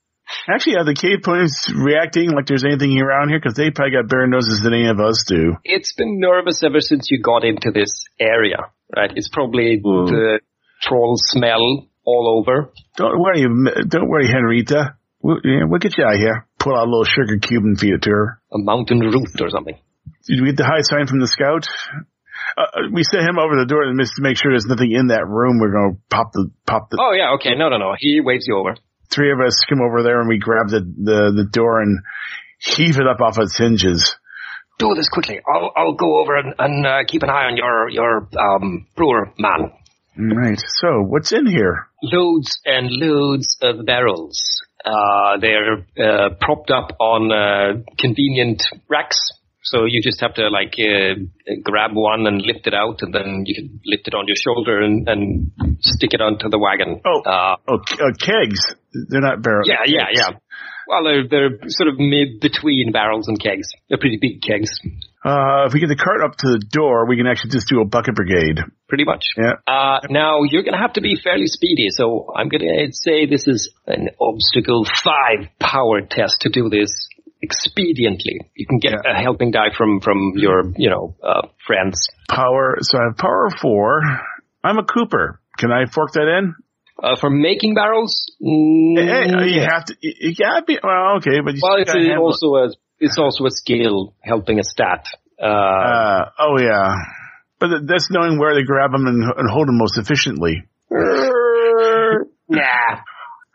Actually, are the cave ponies reacting like there's anything around here? Because they probably got better noses than any of us do. It's been nervous ever since you got into this area, right? It's probably Mm. the troll smell all over. Don't worry, don't worry, Henrietta. We'll, yeah, we'll get you out of here. pull out a little sugar cube and feed it to her. A mountain root or something. Did we get the high sign from the scout? Uh, we sent him over the door and to make sure there's nothing in that room. We're to pop the pop the Oh yeah, okay. No, no, no. He waves you over. Three of us come over there and we grab the the, the door and heave it up off its hinges. Do this quickly. I'll I'll go over and, and uh, keep an eye on your your um brewer man. Right. So what's in here? Loads and loads of barrels. Uh, they're uh, propped up on uh, convenient racks. So you just have to like uh, grab one and lift it out, and then you can lift it on your shoulder and, and stick it onto the wagon. Oh. uh, Oh, uh, kegs. They're not barrels. yeah, yeah, yeah. Well, they're they're sort of mid between barrels and kegs. They're pretty big kegs, Uh, if we get the cart up to the door, we can actually just do a bucket brigade. pretty much. Yeah. Uh, now you're going to have to be fairly speedy, so I'm going to say this is an obstacle five power test to do this expediently. You can get a helping die from from your you know uh, friends. Power. So I have power four. I'm a Cooper. Can I fork that in? Uh, for making barrels, mm, Hey, you yeah. have to. You, gotta be. Well, okay, but you well, it's a- also a it's also a skill helping a stat. Uh, Uh, oh yeah. But that's knowing where to grab them and, and hold them most efficiently.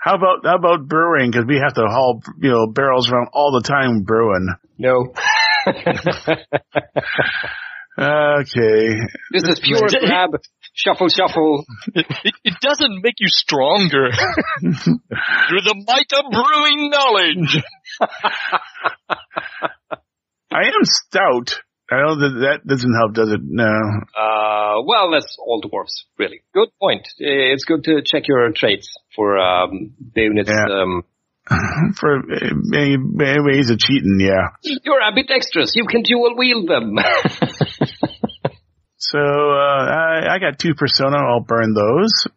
Nah. How about how about brewing? Because we have to haul you know barrels around all the time brewing. No. Okay. this is pure grab, shuffle, shuffle. It, it, it doesn't make you stronger. Through the might of brewing knowledge. I am stout. I know that that doesn't help, does it? No. Uh, well, that's all dwarfs, really. Good point. Uh, It's good to check your traits for um, units. Yeah. Um, For ways of cheating, yeah. you're ambidextrous. You can dual wield them. So uh, I, I got two persona. I'll burn those.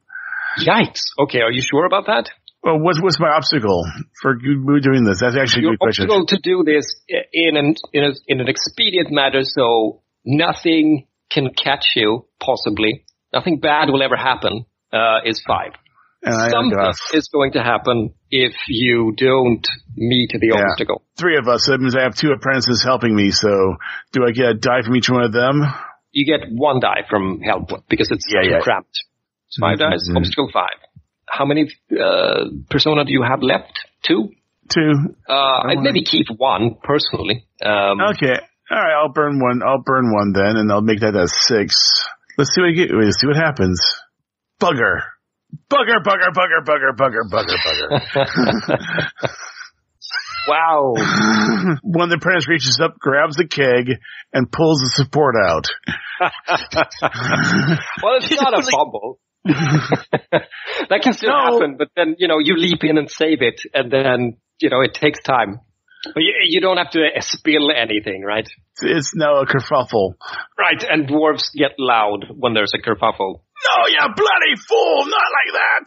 Yikes. Okay, are you sure about that? Well, what's what's my obstacle for doing this? That's actually a Your good question. obstacle to do this in an in, a, in an expedient manner, so nothing can catch you. Possibly, nothing bad will ever happen. Uh, is five. And Something is going to happen if you don't meet the Yeah. obstacle. three of us. That means I have two apprentices helping me. So do I get a die from each one of them? you get one die from help because it's Yeah, yeah. cramped. Five Mhm. dice, obstacle five. How many uh, persona do you have left? Two? Two. Uh, I'd wanna- maybe keep one personally. Um, Okay. All right. I'll burn one. I'll burn one then, and I'll make that a six. Let's see what you get. Let's see what happens. Bugger. Bugger, bugger, bugger, bugger, bugger, bugger, bugger. wow. One of the apprentice reaches up, grabs the keg, and pulls the support out. Well, it's not a fumble. that can still No. happen, but then, you know, you leap in and save it, and then, you know, it takes time. But you, you don't have to uh, spill anything, right? It's no a kerfuffle. Right, and dwarves get loud when there's a kerfuffle. No, you bloody fool! Not like that!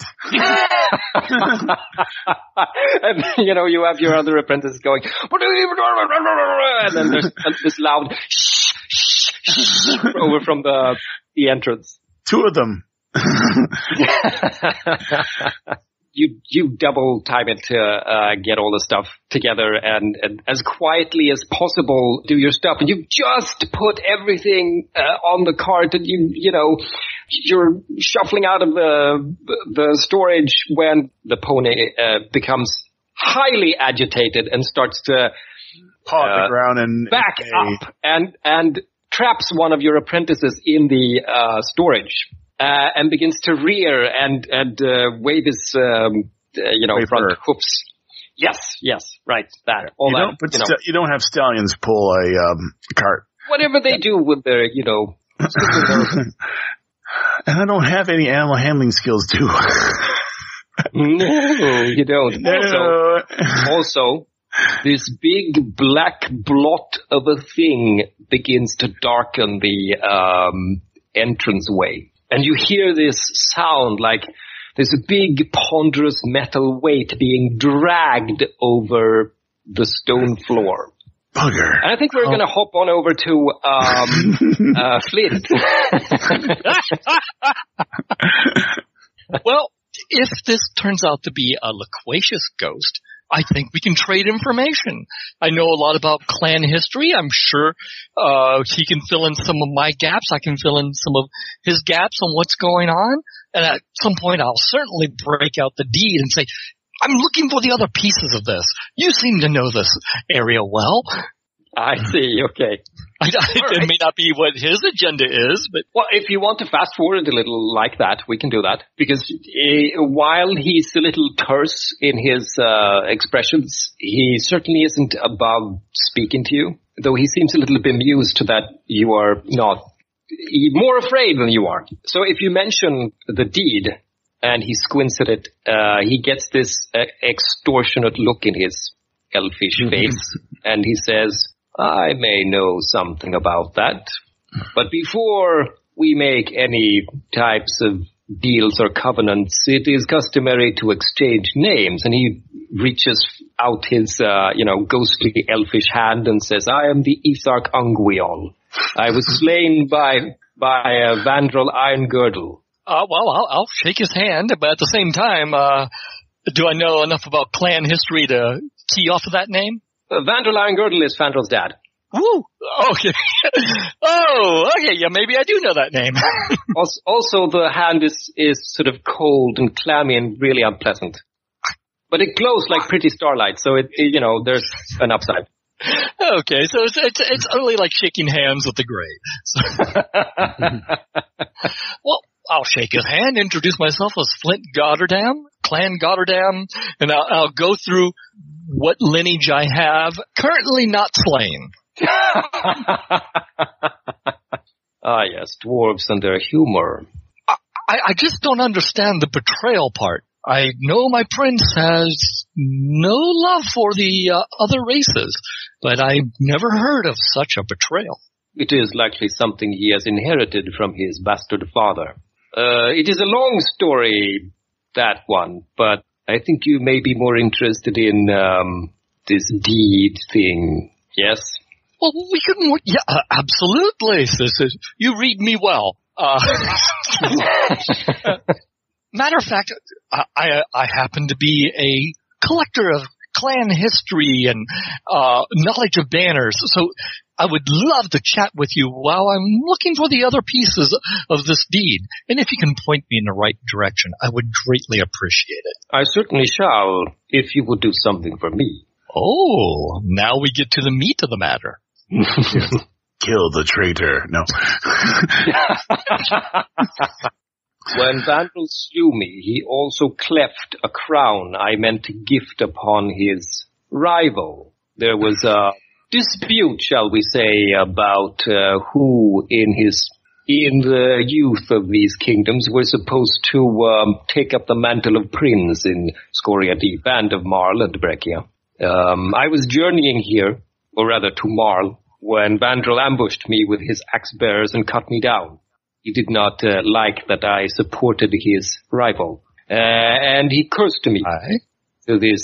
and you know, you have your other apprentices going, and then there's this loud shh, shh, shh, over from the the entrance. Two of them. You you double time it to uh, get all the stuff together and, and as quietly as possible do your stuff. And you just put everything uh, on the cart, and you you know you're shuffling out of the the storage when the pony uh, becomes highly agitated and starts to Paw at Uh, the ground and back Hey. up and and traps one of your apprentices in the uh, storage uh, and begins to rear and and uh, wave his um, uh, you know front hoofs. Yes, yes, right. That all You that. don't, but you know, st- you don't have stallions pull a um, cart. whatever they do with their you know. And I don't have any animal handling skills too. no, you don't. Also, also, this big black blot of a thing begins to darken the um, entranceway. And you hear this sound like there's a big ponderous metal weight being dragged over the stone floor. Bugger. And I think we're going to hop on over to um, uh, Flint. well, if this turns out to be a loquacious ghost, I think we can trade information. I know a lot about clan history. I'm sure uh, he can fill in some of my gaps. I can fill in some of his gaps on what's going on. And at some point, I'll certainly break out the deed and say, I'm looking for the other pieces of this. You seem to know this area well. I see. Okay. I, It right. may not be what his agenda is, but Well, if you want to fast forward a little like that, we can do that. Because uh, while he's a little terse in his uh, expressions, he certainly isn't above speaking to you. Though he seems a little bemused that you are not more afraid than you are. So if you mention the deed and he squints at it, uh, he gets this uh, extortionate look in his elfish face, and he says, "I may know something about that." But before we make any types of deals or covenants, it is customary to exchange names. And he reaches out his, uh, you know, ghostly elfish hand and says, I am the Ethark Ungwiol. I was slain by, by uh, Vandrel Iron Girdle. uh, well, I'll, I'll shake his hand. But at the same time, uh, do I know enough about clan history to key off of that name? Uh, Vandrel Iron Girdle is Fandral's dad. Woo! Okay. oh, okay. Yeah, maybe I do know that name. Also, also the hand is, is sort of cold and clammy and really unpleasant. But it glows like pretty starlight, so it, it- you know, there's an upside. okay, so it's, it's it's only like shaking hands with the grave. So, well, I'll shake his hand, introduce myself as Flint Goddardam, Clan Goddardam, and I'll, I'll go through what lineage I have. Currently not slain. ah yes, dwarves and their humor. I, I just don't understand the betrayal part. I know my prince has no love for the uh, other races, but I've never heard of such a betrayal. It is likely something he has inherited from his bastard father. Uh, it is a long story, that one, but I think you may be more interested in um, this deed thing. Yes? Well, we can, yeah, uh, absolutely. This is, you read me well. Uh, matter of fact, I, I, I happen to be a collector of clan history and uh, knowledge of banners, so I would love to chat with you while I'm looking for the other pieces of this deed. And if you can point me in the right direction, I would greatly appreciate it. I certainly shall, if you would do something for me. Oh, now we get to the meat of the matter. Kill the traitor. No. When Vandal slew me, he also cleft a crown I meant to gift upon his rival. There was a dispute, shall we say, about uh, who in his in the youth of these kingdoms were supposed to um, take up the mantle of prince in Scoria Deep and of Marl and Breccia. Um, I was journeying here, or rather to Marl, when Vandal ambushed me with his axe bearers and cut me down. He did not uh, like that I supported his rival, uh, and he cursed me Aye. to this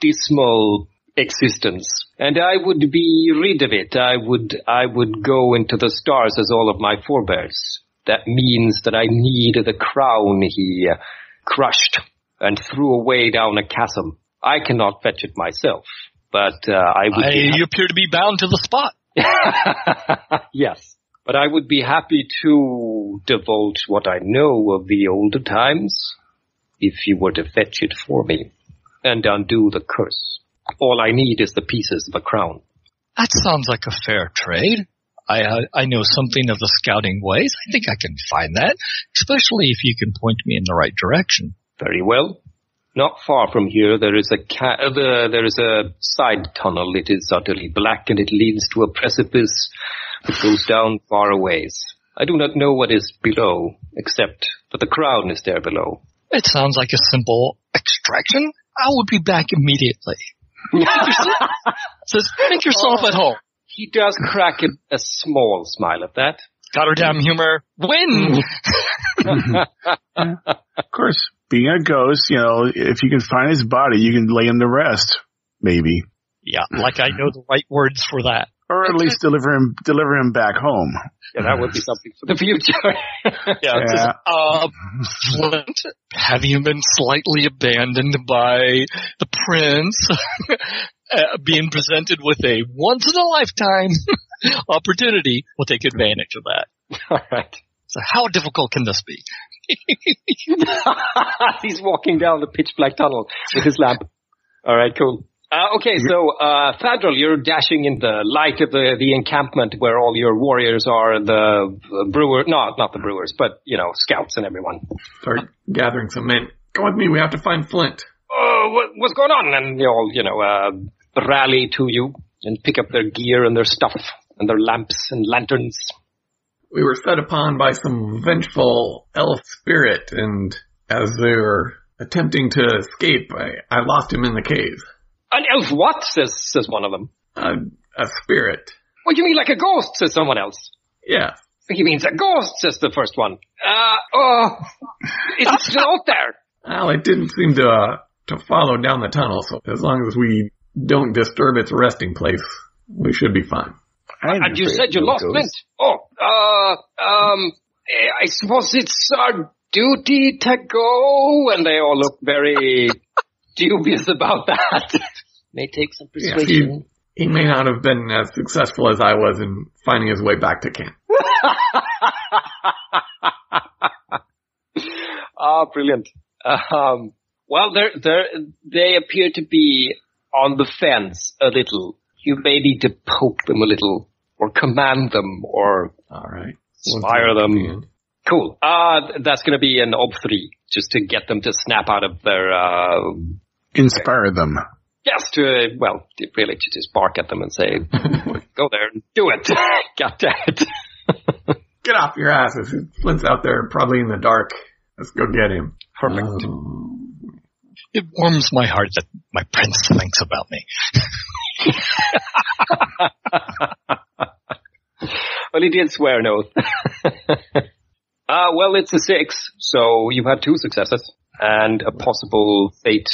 dismal existence. And I would be rid of it. I would, I would go into the stars as all of my forebears. That means that I need the crown he uh, crushed and threw away down a chasm. I cannot fetch it myself, but uh, I would. I, you appear to be bound to the spot. yes. But I would be happy to divulge what I know of the older times if you were to fetch it for me and undo the curse. All I need is the pieces of a crown. That sounds like a fair trade. I uh, I know something of the scouting ways. I think I can find that, especially if you can point me in the right direction. Very well. Not far from here, there is a ca- uh, there is a side tunnel. It is utterly black, and it leads to a precipice that goes down far a ways. I do not know what is below, except that the crown is there below. It sounds like a simple extraction. I will be back immediately. Says, make yourself at home. He does crack a, a small smile at that. Goddamn humor. Win! Of course, being a ghost, you know, if you can find his body, you can lay him to rest. Maybe. yeah, like I know the right words for that. Or at least deliver him deliver him back home. Yeah, that would be something for the future. Yeah, it's just, uh, Flint, have you been slightly abandoned by the prince? uh, being presented with a once in a lifetime opportunity, we'll take advantage of that. All right. So how difficult can this be? He's walking down the pitch black tunnel with his lamp. All right, cool. Uh, okay, so uh, you're dashing in the light of the, the encampment where all your warriors are, the brewer, no, not the brewers, but you know, scouts and everyone. Start gathering some men. Come with me. We have to find Flint. Uh, what, what's going on? And they all, you know, uh, rally to you and pick up their gear and their stuff and their lamps and lanterns. We were set upon by some vengeful elf spirit, and as they were attempting to escape, I, I lost him in the cave. An elf what? Says, says one of them. A, a spirit. What do you mean like a ghost? Says someone else. Yeah. He means a ghost, says the first one. Uh, oh, is it still out there? Well, it didn't seem to uh, to follow down the tunnel, so as long as we don't disturb its resting place, we should be fine. I'm And you said you of lost ghosts. Flint. Oh, uh, um, eh, I suppose it's our duty to go, and they all look very dubious about that. May take some Yeah, persuasion. he, he may not have been as successful as I was in finding his way back to camp. Ah, brilliant. Um, well, they're, they're, they appear to be on the fence a little. You may need to poke them a little, or command them, or All right. inspire them. Cool. Uh, that's gonna be an ob three, just to get them to snap out of their, uh, Inspire them. yes, to, uh, well, really to just bark at them and say, go there and do it. God damn it. Get off your asses. Flint's out there, probably in the dark. Let's go get him. Perfect. Oh. It warms my heart that my prince thinks about me. Well, he did swear an oath. uh, well, it's a six, so you've had two successes and a possible fate.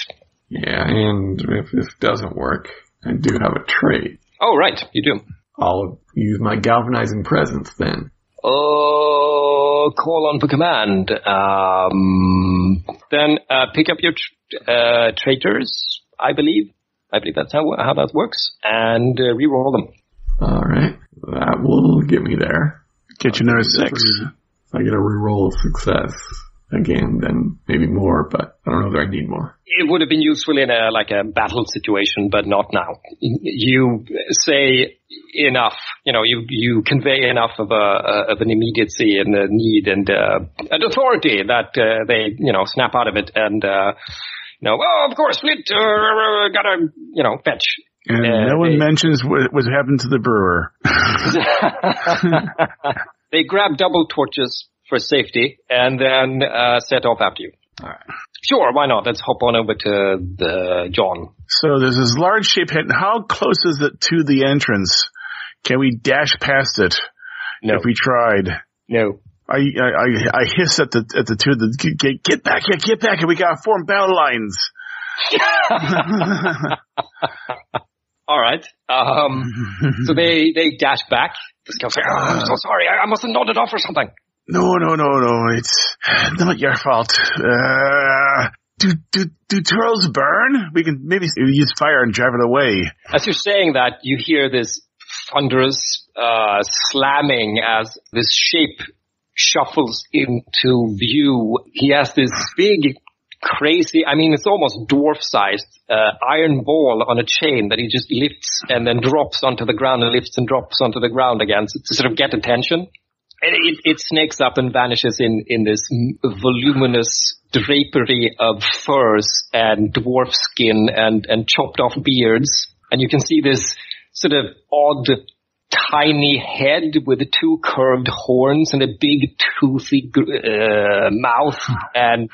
Yeah, and if this doesn't work, I do have a trait. Oh, right, you do. I'll use my galvanizing presence then. Oh, call on for command. Um, then uh, pick up your tr- uh, traitors, I believe. I believe that's how how that works, and uh, re-roll them. All right, that will get me there. Get you another six. I get a reroll of success again, then maybe more, but I don't know that I need more. It would have been useful in a like a battle situation, but not now. You say enough, you know, you you convey enough of a of an immediacy and a need and uh, an authority that uh, they you know snap out of it and uh, you know, oh, of course, Flint, uh, gotta you know fetch. And Uh, no one they- mentions what, what happened to the brewer. they grab double torches for safety and then uh, set off after you. All right. Sure, why not? Let's hop on over to the John. So there's this large shape hit. How close is it to the entrance? Can we dash past it No, if we tried? no. I, I, I, I hiss at the, at the two of the, get, get back here, get back here. We gotta form battle lines. All right. Um, so they they dash back. This guy's like, oh, I'm so sorry. I, I must have nodded off or something. No, no, no, no. It's not your fault. Uh, do, do, do turtles burn? We can maybe use fire and drive it away. As you're saying that, you hear this thunderous uh, slamming as this shape shuffles into view. He has this big, crazy, I mean, it's almost dwarf-sized uh, iron ball on a chain that he just lifts and then drops onto the ground and lifts and drops onto the ground again to, to sort of get attention. It, it snakes up and vanishes in, in this voluminous drapery of furs and dwarf skin and, and chopped off beards. And you can see this sort of odd, tiny head with two curved horns and a big toothy uh, mouth and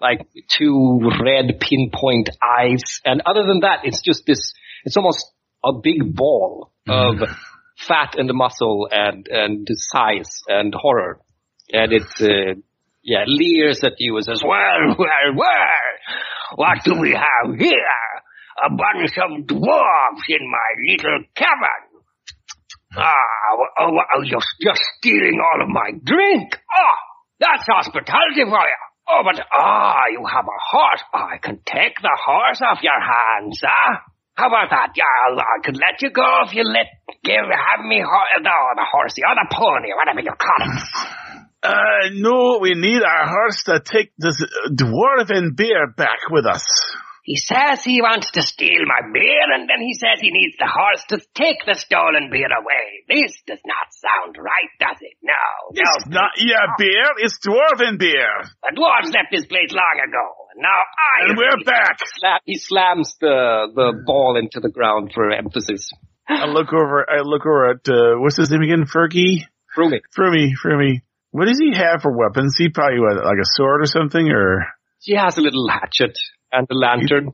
like two red pinpoint eyes. And other than that, it's just this, it's almost a big ball of fat and muscle and, and size and horror. And it, uh, yeah, leers at you and says, well, well, well, what do we have here? A bunch of dwarves in my little cabin. Ah, well, oh, well, you're, you're stealing all of my drink. Ah, that's hospitality for you. Oh, but ah, you have a horse. Oh, I can take the horse off your hands, ah. How about that? Yeah, I could let you go if you let give have me ho- no, the horse, the other pony, whatever you call it. Uh, no, we need our horse to take this dwarven beer back with us. He says he wants to steal my beer, and then he says he needs the horse to take the stolen beer away. This does not sound right, does it? No, It's no. not your beer, it's dwarven beer. The dwarves left this place long ago, now I. And we're back. He slams the, the ball into the ground for emphasis. I look over, I look over at, uh, what's his name again? Fergie? Frumi. Frumi, Frumi. What does he have for weapons? He probably, what, like a sword or something, or? She has a little hatchet and a lantern.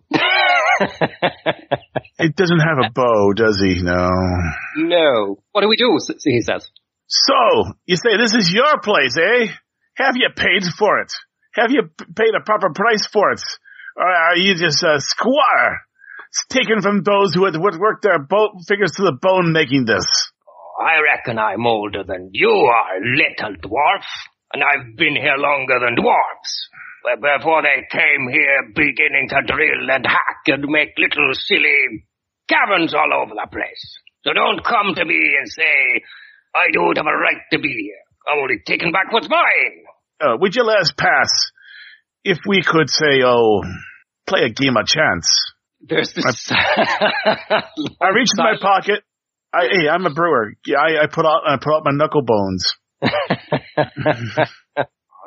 It doesn't have a bow, does he? No. no. What do we do? He says. So, you say this is your place, eh? Have you paid for it? Have you paid a proper price for it? Or are you just a squatter? It's taken from those who had would work their bo- fingers to the bone making this. I reckon I'm older than you are, little dwarf. And I've been here longer than dwarves. But before they came here beginning to drill and hack and make little silly caverns all over the place. So don't come to me and say, I don't have a right to be here. I'm only taking back what's mine. Uh, would you let us pass if we could say, oh, play a game of chance? There's this. I reach in my pocket. I, hey, I'm a brewer. I, I put out, I put out my knuckle bones.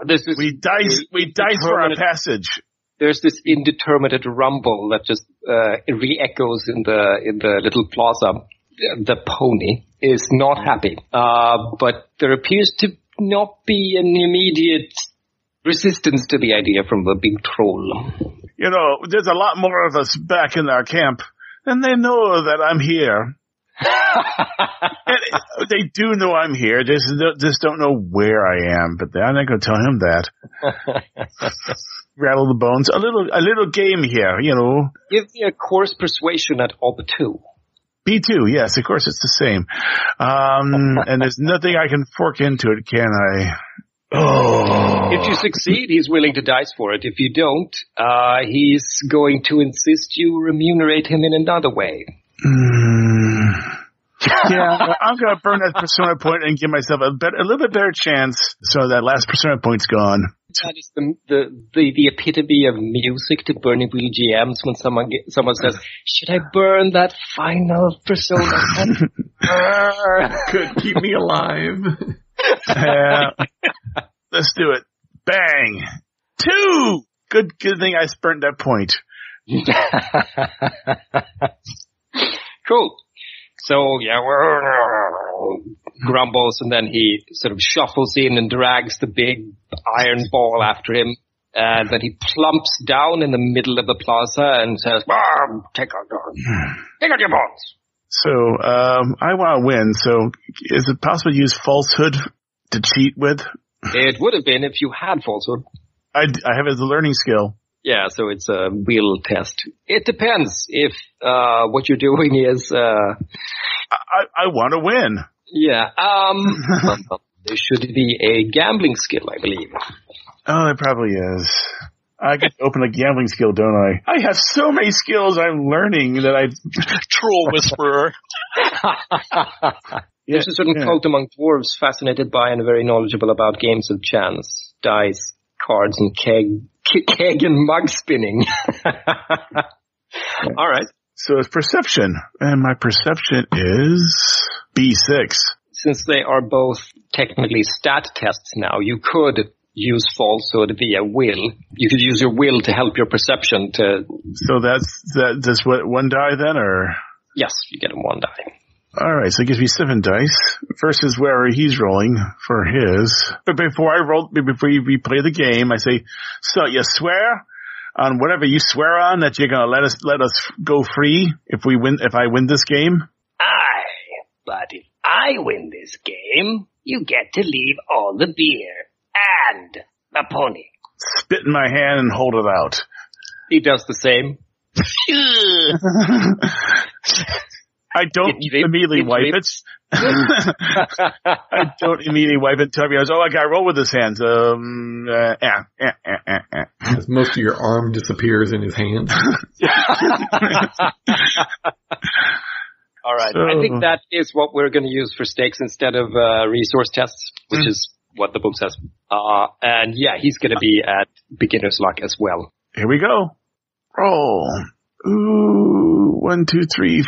This, We dice, we dice for our passage. there's this indeterminate rumble that just uh, re-echoes in the in the little plaza. The pony is not happy, uh, but there appears to not be an immediate resistance to the idea from the big troll. You know, there's a lot more of us back in our camp, and they know that I'm here. They do know I'm here. Just just don't know where I am. But I'm not going to tell him that. Rattle the bones. A little a little game here. You know, Give me a course persuasion at ob two. B two. Yes, of course it's the same. Um, and there's nothing I can fork into it, can I? Oh, If you succeed, he's willing to dice for it. If you don't, uh, he's going to insist you remunerate him in another way. Mm. yeah, I'm gonna burn that persona point and give myself a, bet, a little bit better chance. So that last persona point's gone. That is the, the, the, the epitome of music to burning wheel GMs when someone get, someone says, should I burn that final persona? Could keep me alive. Yeah. Let's do it. Bang. Two. Good, good thing I spurned that point. cool. So yeah, grumbles and then he sort of shuffles in and drags the big iron ball after him. And then he plumps down in the middle of the plaza and says, "Ah, take out your, take out your balls. So, um, I want to win. So, is it possible to use falsehood to cheat with? It would have been if you had falsehood. I, I have it as a learning skill. Yeah, so it's a will test. It depends if uh what you're doing is uh I, I want to win. yeah. Um there should be a gambling skill, I believe. Oh, it probably is. I could open a gambling skill, don't I? I have so many skills I'm learning that I, Troll whisperer. There's a certain yeah. cult among dwarves fascinated by and very knowledgeable about games of chance, dice, cards, and keg, keg and mug spinning. All right. So it's perception, and my perception is B6. Since they are both technically stat tests now, you could use falsehood via will. You could use your will to help your perception to, So that's that. That's what one die then, or yes, you get a one die. All right. So it gives me seven dice versus where he's rolling for his. But before I roll, before we play the game, I say, so you swear on whatever you swear on that you're gonna let us let us go free if we win if I win this game. Aye, but if I win this game, you get to leave all the beer and the pony. Spit in my hand and hold it out. He does the same. I don't It immediately it wipe it. I don't immediately wipe it until I realize, oh, I got to roll with his hands. Um, uh, eh, eh, eh, eh, eh. As most of your arm disappears in his hand. All right. So- I think that is what we're going to use for stakes instead of uh, resource tests, which Mm. is what the book says. Uh, and yeah, he's going to be at beginner's luck as well. Here we go. Roll. Ooh, one, two, three.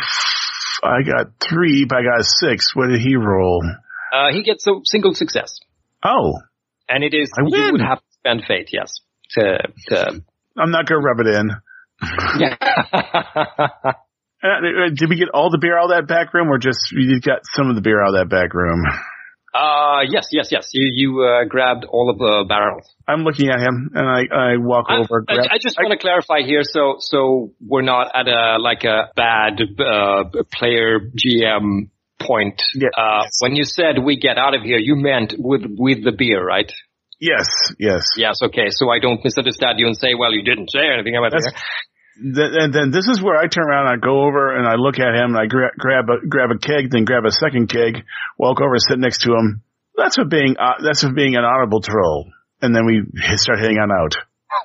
I got three, but I got six. What did he roll? Uh, he gets a single success. Oh, And it is, I you win. would have to spend fate, yes. To, to, I'm not going to rub it in. yeah. Uh, uh, did we get all the beer out of that back room or just you got some of the beer out of that back room? Uh, yes, yes, yes. You, you, uh, grabbed all of the barrels. I'm looking at him and I, I walk I, over. I, grab- I just want to clarify here, so so we're not at a like a bad uh, player GM point. Yeah. Uh, Yes. When you said we get out of here, you meant with with the beer, right? yes, yes. Yes. Okay. So I don't misunderstand you and say, well, you didn't say anything about That's- beer. Th- and then this is where I turn around and I go over and I look at him and I gra- grab a grab a keg, then grab a second keg, walk over, and sit next to him. That's what being uh, that's what being an honorable troll. And then we start heading on out.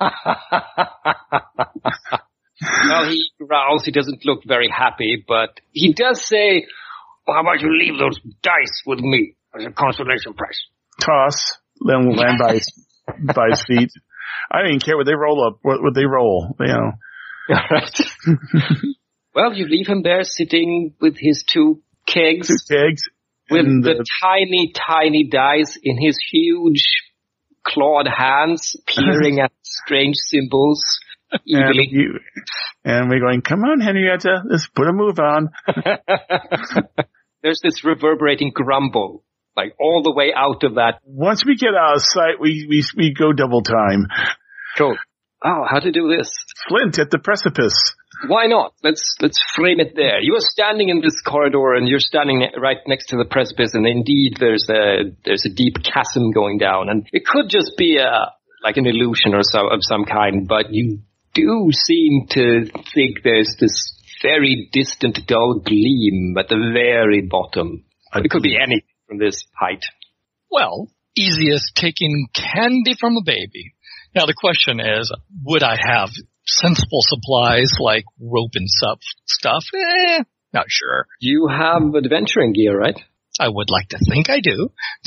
well, he growls. He doesn't look very happy, but he does say, well, "How about you leave those dice with me as a consolation prize?" Toss, then land by his, by his feet. I didn't care what they roll up, what, what they roll, you know. right. well, you leave him there sitting with his two kegs. Two kegs. with and the uh, tiny, tiny dice in his huge clawed hands, peering at strange symbols. and, you, and we're going, come on, Henrietta, let's put a move on. There's this reverberating grumble, like all the way out of that. Once we get out of sight, we, we, we go double time. Cool. Oh, how to do this? Flint at the precipice. Why not? Let's let's frame it there. You are standing in this corridor, and you're standing right next to the precipice, and indeed, there's a there's a deep chasm going down, and it could just be a like an illusion or so of some kind, but you do seem to think there's this very distant, dull gleam at the very bottom. It could be anything from this height. Well, easy as taking candy from a baby. Now the question is, would I have sensible supplies like rope and stuff? Stuff? Eh, not sure. You have adventuring gear, right? I would like to think I do.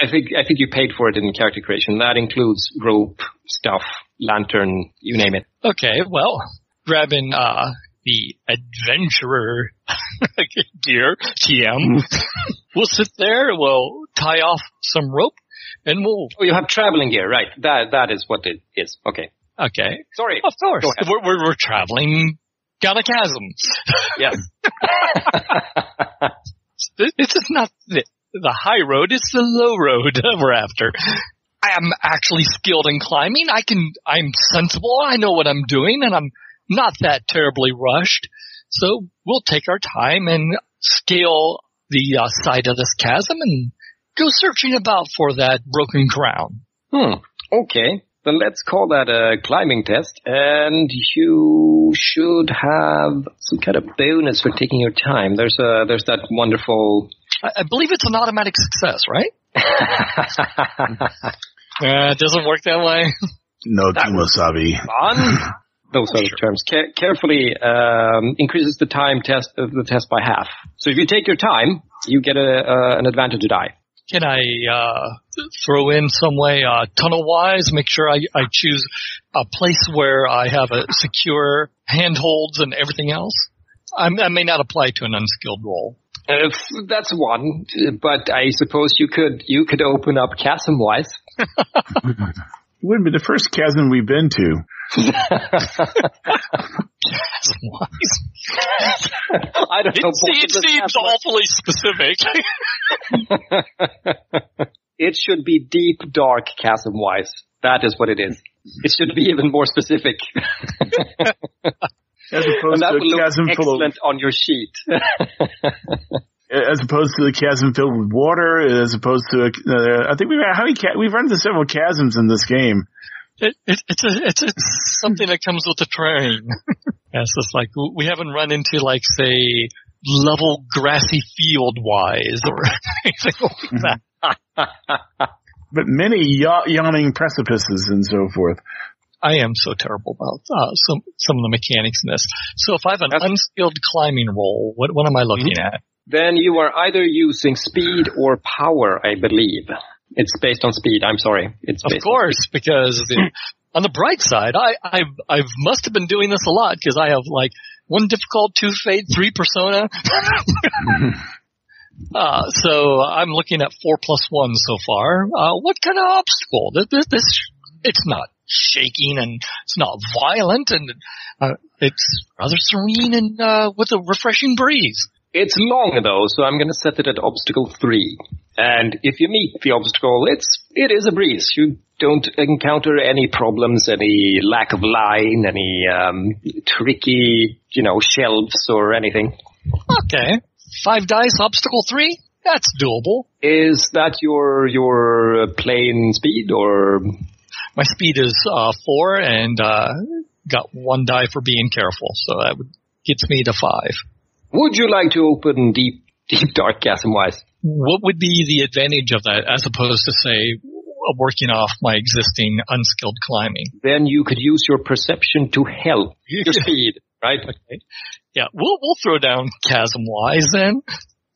I think I think you paid for it in character creation. That includes rope, stuff, lantern, you name it. Okay, well, grabbing uh the adventurer gear, TM. we'll sit there, we'll tie off some rope, and we'll. Oh, you have traveling gear, right? That that is what it is. Okay. Okay, Sorry. of course, we're, we're we're traveling down a chasm. Yes. It's just not the, the high road; it's the low road we're after. I am actually skilled in climbing. I can. I'm sensible. I know what I'm doing, and I'm not that terribly rushed. So we'll take our time and scale the uh, side of this chasm and go searching about for that broken crown. Hmm. Okay. Then let's call that a climbing test, and you should have some kind of bonus for taking your time. There's a there's that wonderful. I, I believe it's an automatic success, right? Uh, it doesn't work that way. No Kumasabi. on those sort of terms. Ca- carefully um, increases the time test of the test by half. So if you take your time, you get a, uh, an advantage to die. Can I uh, throw in some way uh, tunnel wise? Make sure I, I choose a place where I have a secure handholds and everything else. I, I may not apply to an unskilled role. Uh, that's one, but I suppose you could you could open up chasm wise. Wouldn't be the first chasm we've been to. I don't It, know. se- it seems awfully specific. It should be deep, dark chasm wise. That is what it is. It should be even more specific. As and opposed that to would a look chasm full of, on your sheet. as opposed to the chasm filled with water, as opposed to, a, uh, I think we've, how many, ca- we've run into several chasms in this game. It, it, it's a, it's it's something that comes with the terrain. yeah, it's just like we haven't run into like say level grassy field wise or anything like that. But many ya- yawning precipices and so forth. I am so terrible about uh, some some of the mechanics in this. So if I have an unskilled climbing roll, what what am I looking at? Then you are either using speed or power, I believe. It's based on speed. I'm sorry. It's Of based on course, because the, on the bright side, I I I must have been doing this a lot because I have like one difficult, two fate, three persona. uh, so I'm looking at four plus one so far. Uh, what kind of obstacle? This, this, this it's not shaking and it's not violent and uh, it's rather serene and uh, with a refreshing breeze. It's long though, so I'm going to set it at obstacle three. And if you meet the obstacle, it's it is a breeze. You don't encounter any problems, any lack of line, any um, tricky, you know, shelves or anything. Okay, five dice, obstacle three. That's doable. Is that your your uh, plain speed or? My speed is uh, four and uh, got one die for being careful, so that would, gets me to five. Would you like to open deep deep dark chasm wise? What would be the advantage of that as opposed to say working off my existing unskilled climbing? Then you could use your perception to help your speed, right? Okay. Yeah, we'll we'll throw down chasm wise then.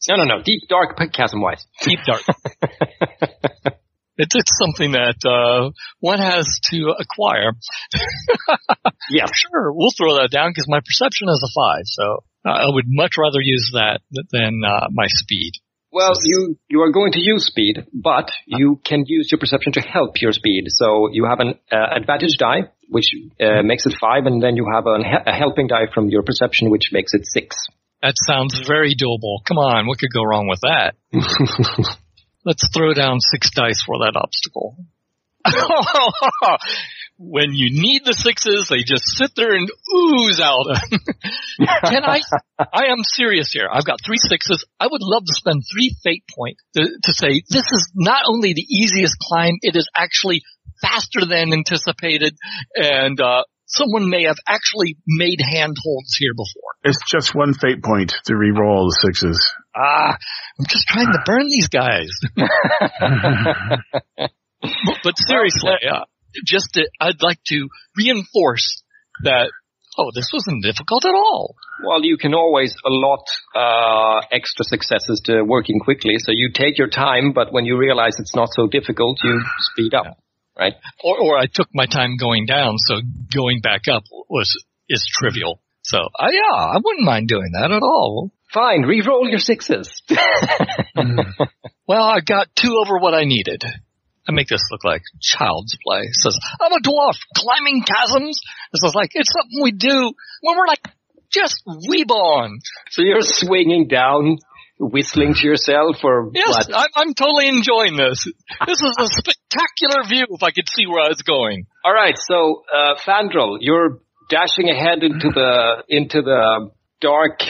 No, no, no. Deep dark chasm wise. Deep dark. It's, it's something that uh, one has to acquire. yeah, Sure, we'll throw that down because my perception is a five, so I would much rather use that than uh, my speed. Well, you you are going to use speed, but you can use your perception to help your speed. So you have an uh, advantage die, which uh, makes it five, and then you have an, a helping die from your perception, which makes it six. That sounds very doable. Come on, what could go wrong with that? Let's throw down six dice for that obstacle. when you need the sixes, they just sit there and ooze out. Can I? I am serious here. I've got three sixes. I would love to spend three fate point to, to say this is not only the easiest climb, it is actually faster than anticipated, and uh, someone may have actually made handholds here before. It's just one fate point to re-roll the sixes. Ah, I'm just trying to burn these guys. but, but seriously, uh, just to, I'd like to reinforce that. Oh, this wasn't difficult at all. Well, you can always allot uh, extra successes to working quickly. So you take your time, but when you realize it's not so difficult, you speed up, right? Or, or I took my time going down, so going back up was is trivial. So, uh, yeah, I wouldn't mind doing that at all. Fine, re-roll your sixes. Well, I got two over what I needed. I make this look like child's play. It says, I'm a dwarf climbing chasms. This is like, it's something we do when we're like just reborn. so you're swinging down, whistling to yourself, or Yes, what? I'm, I'm totally enjoying this. This is a spectacular view if I could see where I was going. All right, so uh, Fandral, you're dashing ahead into the into the dark,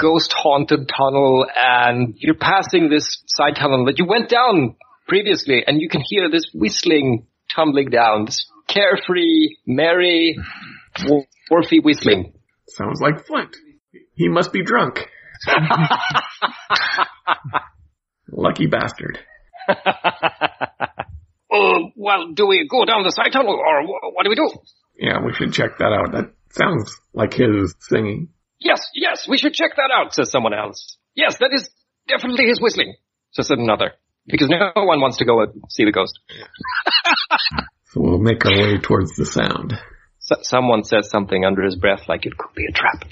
ghost-haunted tunnel, and you're passing this side tunnel that you went down previously, and you can hear this whistling tumbling down, this carefree, merry, wharfy whistling. Sounds like Flint. He must be drunk. Lucky bastard. Oh, well, do we go down the side tunnel, or what do we do? Yeah, we should check that out. That sounds like his singing. Yes, yes, we should check that out, says someone else. Yes, that is definitely his whistling, says another. Because no one wants to go and see the ghost. So we'll make our way towards the sound. S- someone says something under his breath like it could be a trap.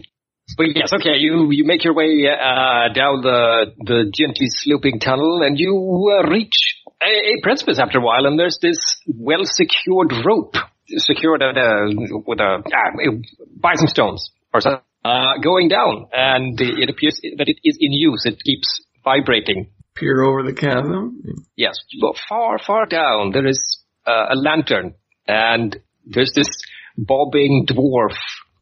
But yes, okay, you, you make your way uh, down the the gently sloping tunnel and you uh, reach a, a precipice after a while and there's this well secured rope secured at a, with a, ah, by some stones or something, uh, going down and it appears that it is in use. It keeps vibrating. Peer over the chasm. Yes, but far, far down there is uh, a lantern, and there's this bobbing dwarf,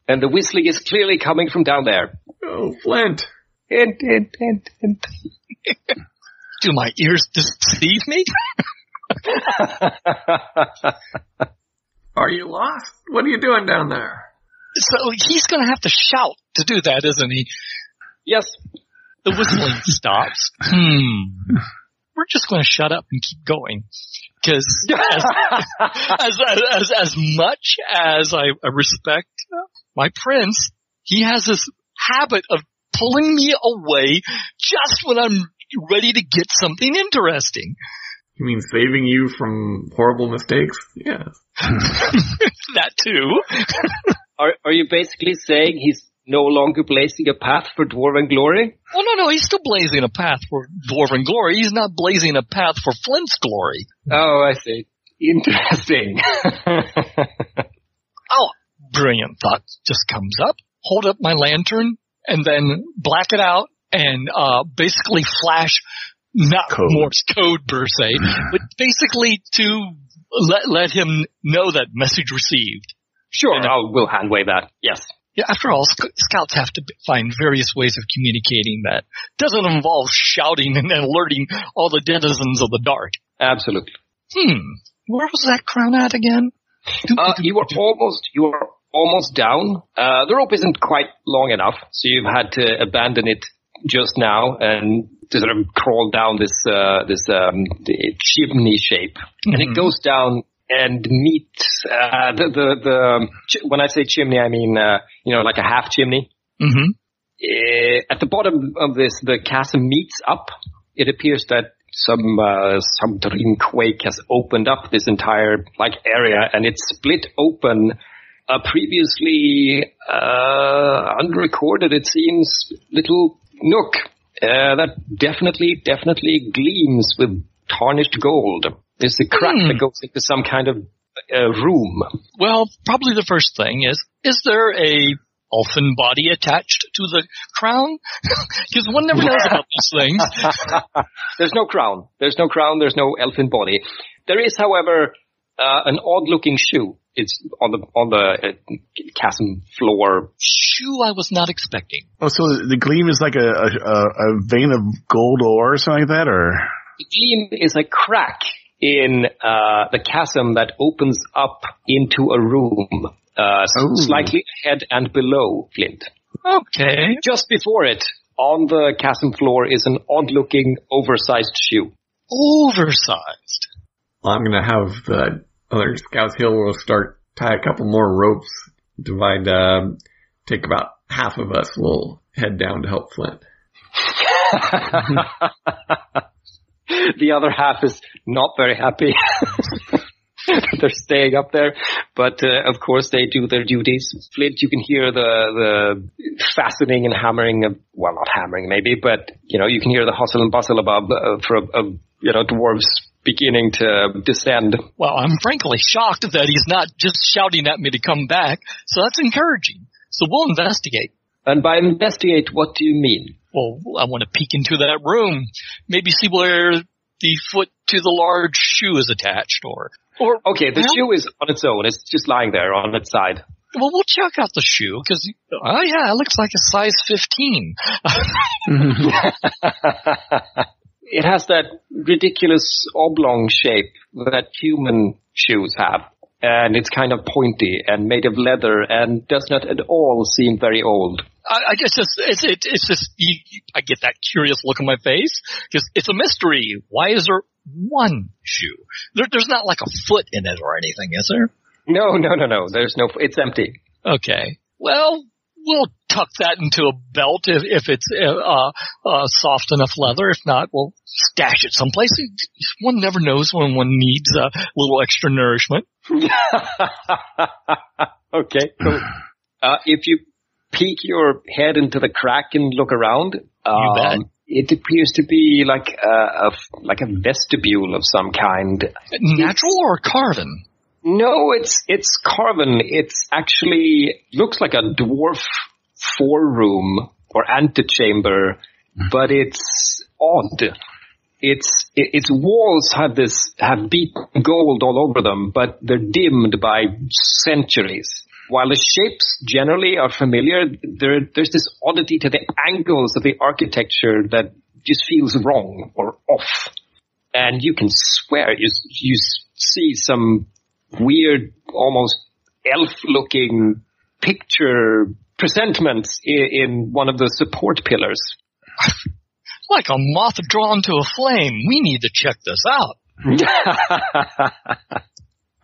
and the whistling is clearly coming from down there. Oh, Flint. Hint, hint, hint, hint. Do my ears deceive me? Are you lost? What are you doing down there? So he's going to have to shout to do that, isn't he? Yes. The whistling stops. Hmm. We're just going to shut up and keep going. Because as, as, as, as much as I, I respect my prince, he has this habit of pulling me away just when I'm ready to get something interesting. You mean saving you from horrible mistakes? Yes. that too. Are, are you basically saying he's no longer blazing a path for dwarven glory? Well, no, no, he's still blazing a path for dwarven glory. He's not blazing a path for Flint's glory. Oh, I see. Interesting. oh, brilliant thought just comes up. Hold up my lantern and then black it out and uh, basically flash not Code. Morse code per se, but basically to let let him know that message received. sure, I'll, we'll hand wave that. Yes. Yeah, after all, sc- scouts have to b- find various ways of communicating that doesn't involve shouting and alerting all the denizens of the dark. Absolutely. Hmm, where was that crown at again? Uh, you were almost, you are almost down. Uh, the rope isn't quite long enough, so you've had to abandon it just now and to sort of crawl down this, uh, this, um, chimney shape. And it Mhm. goes down and meets, uh, the, the, the, when I say chimney, I mean, uh, you know, like a half chimney. Mm-hmm. Uh, at the bottom of this, the chasm meets up. It appears that some uh, some dream quake has opened up this entire like area, and it's split open. A previously uh, unrecorded, it seems, little nook uh, that definitely definitely gleams with tarnished gold. There's the crack Hmm. that goes into some kind of uh, room. Well, probably the first thing is, is there a elfin body attached to the crown? Because one never knows about these things. There's no crown. There's no crown. There's no elfin body. There is, however, uh, an odd-looking shoe. It's on the on the uh, chasm floor. Shoe I was not expecting. Oh, so the gleam is like a, a, a a vein of gold ore or something like that, or The gleam is a crack in uh, the chasm that opens up into a room, uh, s- slightly ahead and below Flint. Okay. Just before it, on the chasm floor, is an odd-looking, oversized shoe. Oversized. I'm gonna have the other scouts hill will start tie a couple more ropes. Divide, um, take about half of us. We'll head down to help Flint. the other half is not very happy. They're staying up there, but uh, of course they do their duties. Flint, you can hear the the fastening and hammering of well, not hammering maybe, but you know you can hear the hustle and bustle above uh, for of you know dwarves beginning to descend. Well, I'm frankly shocked that he's not just shouting at me to come back, so that's encouraging. So we'll investigate. And by investigate, what do you mean? Well, I want to peek into that room, maybe see where the foot to the large shoe is attached, or, or Okay, the Well- shoe is on its own. It's just lying there on its side. well, we'll check out the shoe because, oh yeah, it looks like a size 15. it has that ridiculous oblong shape that human shoes have. And it's kind of pointy and made of leather and does not at all seem very old. I, I just, it's, it's, it, it's just, you- I get that curious look on my face because it's a mystery. Why is there one shoe? There, there's not like a foot in it or anything, is there? No, no, no, no. There's no, it's empty. Okay. Well, we'll tuck that into a belt if, if it's uh, uh, soft enough leather. If not, we'll stash it someplace. One never knows when one needs a little extra nourishment. okay, cool. Uh, if you peek your head into the crack and look around, um, it appears to be like a, a like a vestibule of some kind. Natural or carven? No, it's it's carven. It's actually looks like a dwarf four-room or antechamber, but it's odd. Its its walls have this have beaten gold all over them, but they're dimmed by centuries. While the shapes generally are familiar, there there's this oddity to the angles of the architecture that just feels wrong or off. And you can swear you you see some weird, almost elf-looking picture presentments in, in one of the support pillars. Like a moth drawn to a flame. We need to check this out.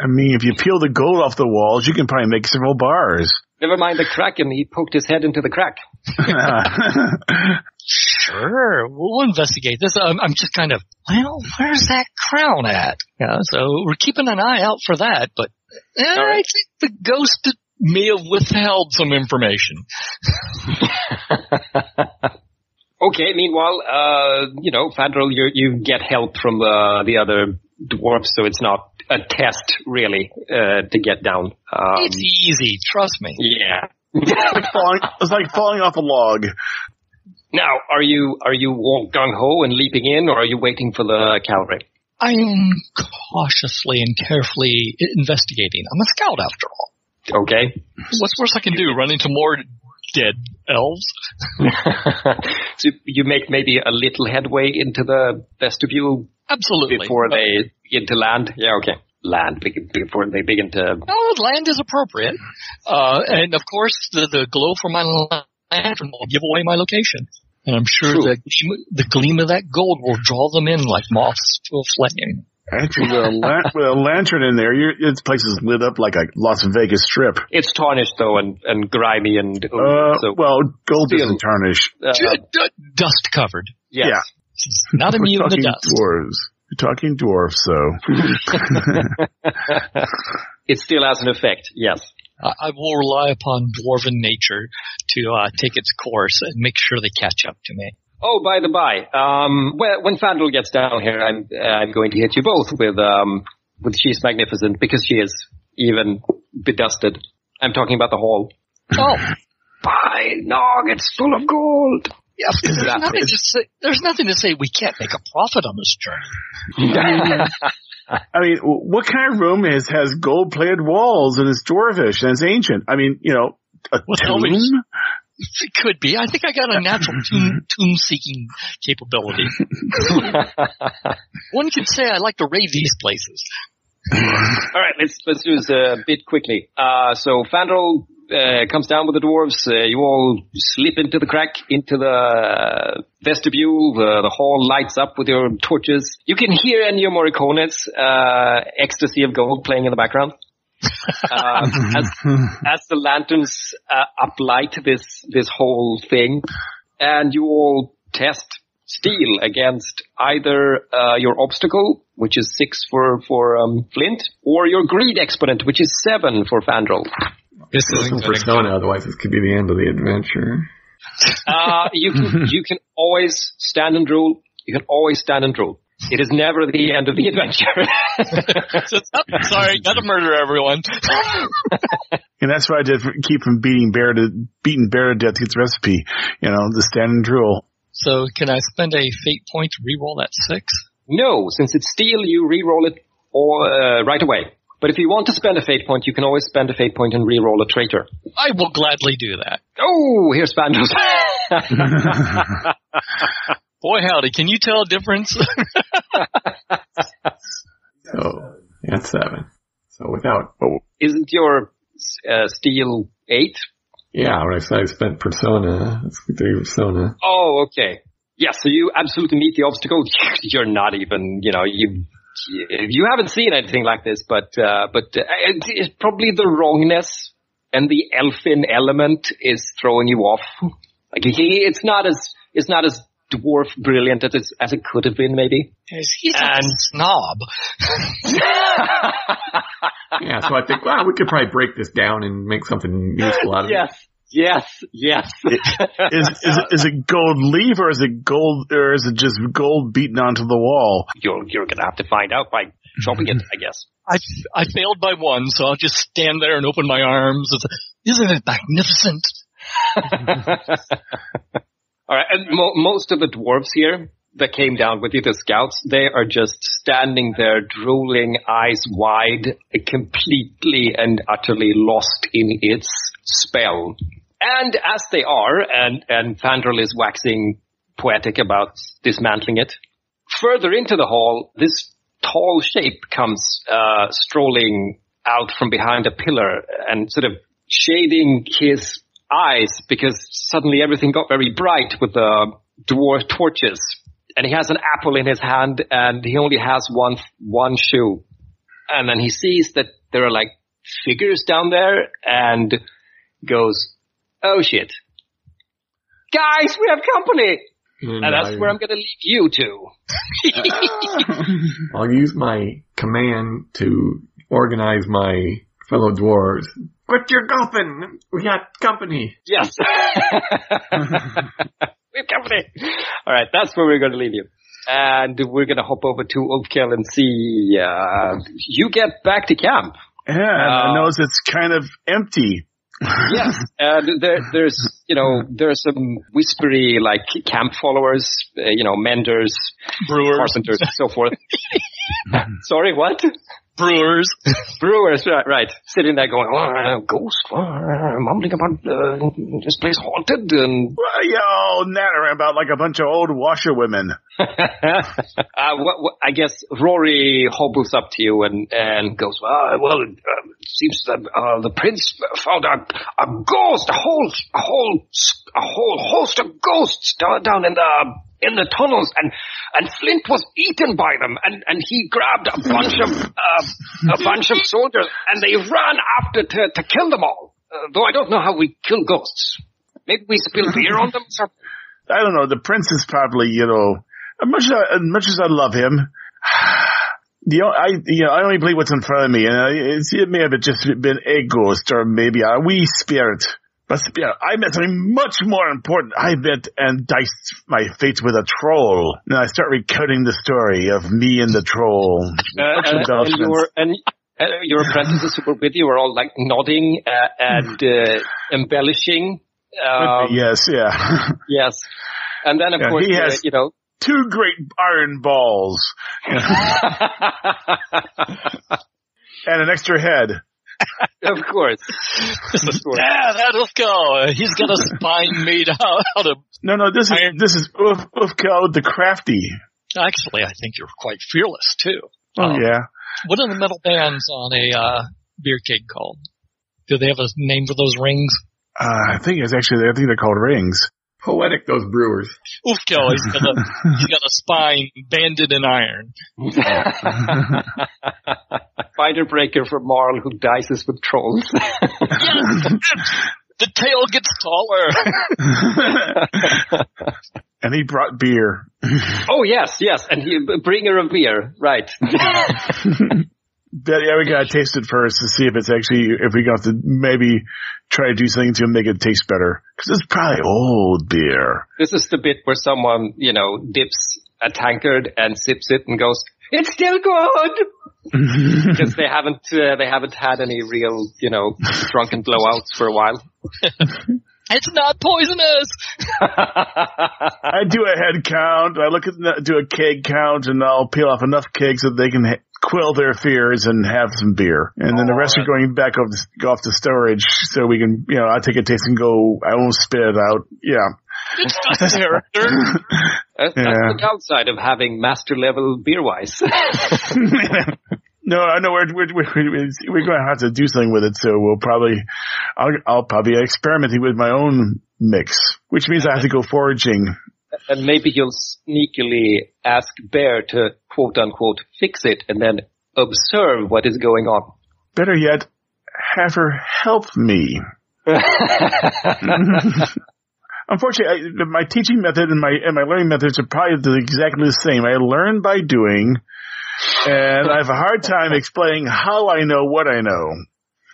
I mean, if you peel the gold off the walls, you can probably make several bars. Never mind the crack, and he poked his head into the crack. Sure, we'll investigate this. Um, I'm just kind of, well, where's that crown at? Yeah, so we're keeping an eye out for that, but eh, I think the ghost may have withheld some information. Okay. Meanwhile, uh, you know, Fandral, you you get help from the the other dwarfs, so it's not a test really uh, to get down. Um, it's easy, trust me. yeah. falling, it's like falling off a log. Now, are you are you all gung ho and leaping in, or are you waiting for the cavalry? I am cautiously and carefully investigating. I'm a scout after all. Okay. What's worse I can do? Run into more dead elves? so you make maybe a little headway into the vestibule Absolutely. before they begin to land. Yeah. Okay. Land before they begin to. No, land is appropriate. Uh, and of course, the, the glow from my lantern will give away my location. And I'm sure True. the gleam, the gleam of that gold will draw them in like moths to a flame. Actually, with a, lan- with a lantern in there, your this place is lit up like a Las Vegas strip. It's tarnished though, and and grimy, and Uh, so well, gold Steel. doesn't tarnish. uh, D- d- dust covered. yes. yeah. It's not We're immune to talking dust. dwarves. We're talking dwarves, so it still has an effect. Yes. I I will rely upon dwarven nature to uh, take its course and make sure they catch up to me. Oh, by the by, um, when, when Fandral gets down here, I'm I'm going to hit you both with um with she's magnificent because she is even bedusted. I'm talking about the hall. Oh, By Nog, it's full of gold. yeah, there's nothing to say. There's nothing to say we can't make a profit on this journey. I mean, what kind of room is has gold plated walls and it's dwarvish and it's ancient? I mean, you know, a Well, tell me. tomb? It could be. I think I got a natural tomb, tomb seeking capability. One could say I like to raid these places. All right, let's let's do this a bit quickly. Uh, so Fandral uh, comes down with the dwarves. Uh, you all slip into the crack, into the vestibule. The, the hall lights up with your torches. You can hear Ennio Morricone's uh, "Ecstasy of Gold" playing in the background. Um, as, as the lanterns uh, uplight this this whole thing, and you all test steel against either uh, your obstacle, which is six for for um, Flint, or your greed exponent, which is seven for Fandral. This isn't Persona, otherwise this could be the end of the adventure. Uh, you can you can always stand and drool. You can always stand and drool. It is never the end of the adventure. Sorry, gotta murder everyone. And that's what I did for, keep from beating bear to beating bear to death to get the recipe. You know, the stand and drool. So can I spend a fate point to re-roll that six? no, since it's steel, you re-roll it or uh, right away. But if you want to spend a fate point, you can always spend a fate point and re-roll a traitor. I will gladly do that. Oh, here's Fandral. Boy howdy, can you tell a difference? So, that's seven. So without, Isn't your uh, steel eight? yeah, when I said I spent Persona, it's three Persona. Oh, okay. Yeah, so you absolutely meet the obstacle. You're not even, you know, you you haven't seen anything like this, but uh, but uh, it- it's probably the wrongness and the elfin element is throwing you off. Like he, it's not as it's not as dwarf brilliant as it, as it could have been, maybe. He's a And- snob. Yeah, so I think, wow, we could probably break this down and make something useful out of it. yes, yes, yes. Is is it, is it gold leaf or is it gold or is it just gold beaten onto the wall? you're you're gonna have to find out by chopping it, I guess. I, I failed by one, so I'll just stand there and open my arms. It's, isn't it magnificent? All right, and mo- most of the dwarves here that came down with you, the scouts, they are just standing there, drooling, eyes wide, completely and utterly lost in its spell. And as they are, and and Fandral is waxing poetic about dismantling it. Further into the hall, this tall shape comes uh, strolling out from behind a pillar and sort of shading his eyes because suddenly everything got very bright with the dwarf torches. And he has an apple in his hand and he only has one, one shoe. And then he sees that there are like figures down there and goes, oh shit. Guys, we have company! And, And that's I, where I'm gonna leave you two. I'll use my command to organize my fellow dwarves. Quit your golfing! We got company! Yes. we have company. All right, that's where we're going to leave you. And we're going to hop over to Ulfkel and see, uh, you get back to camp. Yeah, and Uh, I notice it's kind of empty. Yes. and there, there's, you know, there's some whispery, like, camp followers, uh, you know, menders, Brewers, carpenters, and so forth. Sorry, what? Brewers. Brewers, right, right. Sitting there going, oh, ghost, uh, mumbling about uh, this place haunted, and Well, yo, nattering about like a bunch of old washerwomen. uh, what, what, I guess Rory hobbles up to you and, and goes, well, well it uh, seems that uh, the prince found a, a ghost, a whole, a whole, a whole host of ghosts down, down in the in the tunnels, and and Flint was eaten by them, and and he grabbed a bunch of uh, a bunch of soldiers, and they ran after to to kill them all. Uh, though I don't know how we kill ghosts. Maybe we spill beer on them. Or I don't know. The prince is probably, you know, as much as I, as much as I love him, the I you know I only believe what's in front of me, and I, it may have just been a ghost or maybe a wee spirit. But spirit, I meant something much more important. I met and diced my fate with a troll. And I start recounting the story of me and the troll. Uh, and, and your and uh, your apprentices who were with you were all like nodding uh, and uh, embellishing. Um, yes, yeah. Yes, and then of Yeah, course he uh, has- you know. Two great iron balls and an extra head. of course, of course. Yeah, that'll go. He's got a spine made out, out of. No, no, this is this is Uf, Ufko the Crafty. Actually, I think you're quite fearless too. Oh Um, yeah. What are the metal bands on a uh, beer keg called? Do they have a name for those rings? Uh, I think it's actually I think they're called rings. Poetic, those brewers. Oofko, he's got a he's got a spine banded in iron. Fighter breaker for Marl who dices with trolls. The tail gets taller. and he brought beer. oh yes, yes, and he, bringer of beer, right? But yeah, we gotta taste it first to see if it's actually if we got to maybe try to do something to make it taste better because it's probably old beer. This is the bit where someone, you know, dips a tankard and sips it and goes, "It's still good," because they haven't uh, they haven't had any real, you know, drunken blowouts for a while. It's not poisonous. I do a head count. I look at the, do a keg count, and I'll peel off enough kegs so they can ha- quell their fears and have some beer. And then the oh, rest are going back off the, go off to storage, so we can, you know, I take a taste and go. I won't spit it out. Yeah. It's just character. That's, that's Yeah. the downside of having master level beer wise. No, I know we're, we're, we're, we're going to have to do something with it. So we'll probably, I'll, I'll probably experimenting with my own mix, which means I have to go foraging. and maybe you'll sneakily ask Bear to quote unquote fix it and then observe what is going on. Better yet, have her help me. Unfortunately, I, my teaching method and my and my learning methods are probably exactly the same. I learn by doing, and I have a hard time explaining how I know what I know.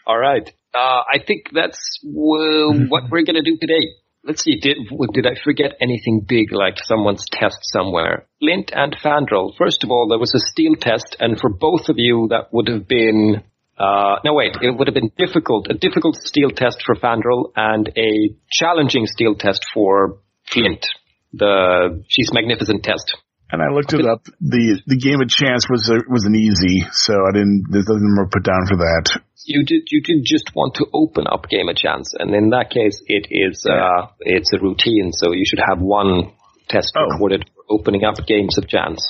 All right. Uh, I think that's uh, what we're gonna do today. Let's see. Did did I forget anything big, like someone's test somewhere? Flint and Fandral. First of all, there was a steel test, and for both of you, that would have been. Uh, no, wait. It would have been difficult. A difficult steel test for Fandral and a challenging steel test for Flint. The she's magnificent test. And I looked it up. the The game of chance was a, was an easy, so I didn't. There's nothing more put down for that. You did. You did just want to open up game of chance, and in that case, it is. Uh, it's a routine, so you should have one test Oh. recorded for opening up games of chance.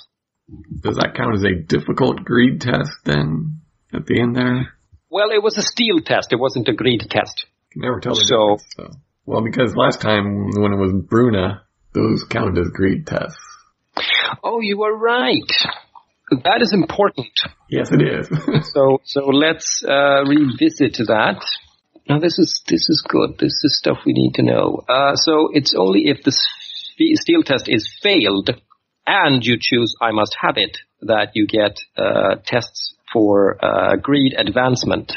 Does that count as a difficult greed test then? At the end there? Well, it was a steel test. It wasn't a greed test. Can never tell the So- difference. So. Well, because last time when it was Bruna, those counted as greed tests. Oh, you are right. That is important. Yes, it is. So so let's uh, revisit that. Now this is this is good. This is stuff we need to know. Uh, so it's only if the steel test is failed and you choose I must have it that you get uh, tests for uh, greed advancement.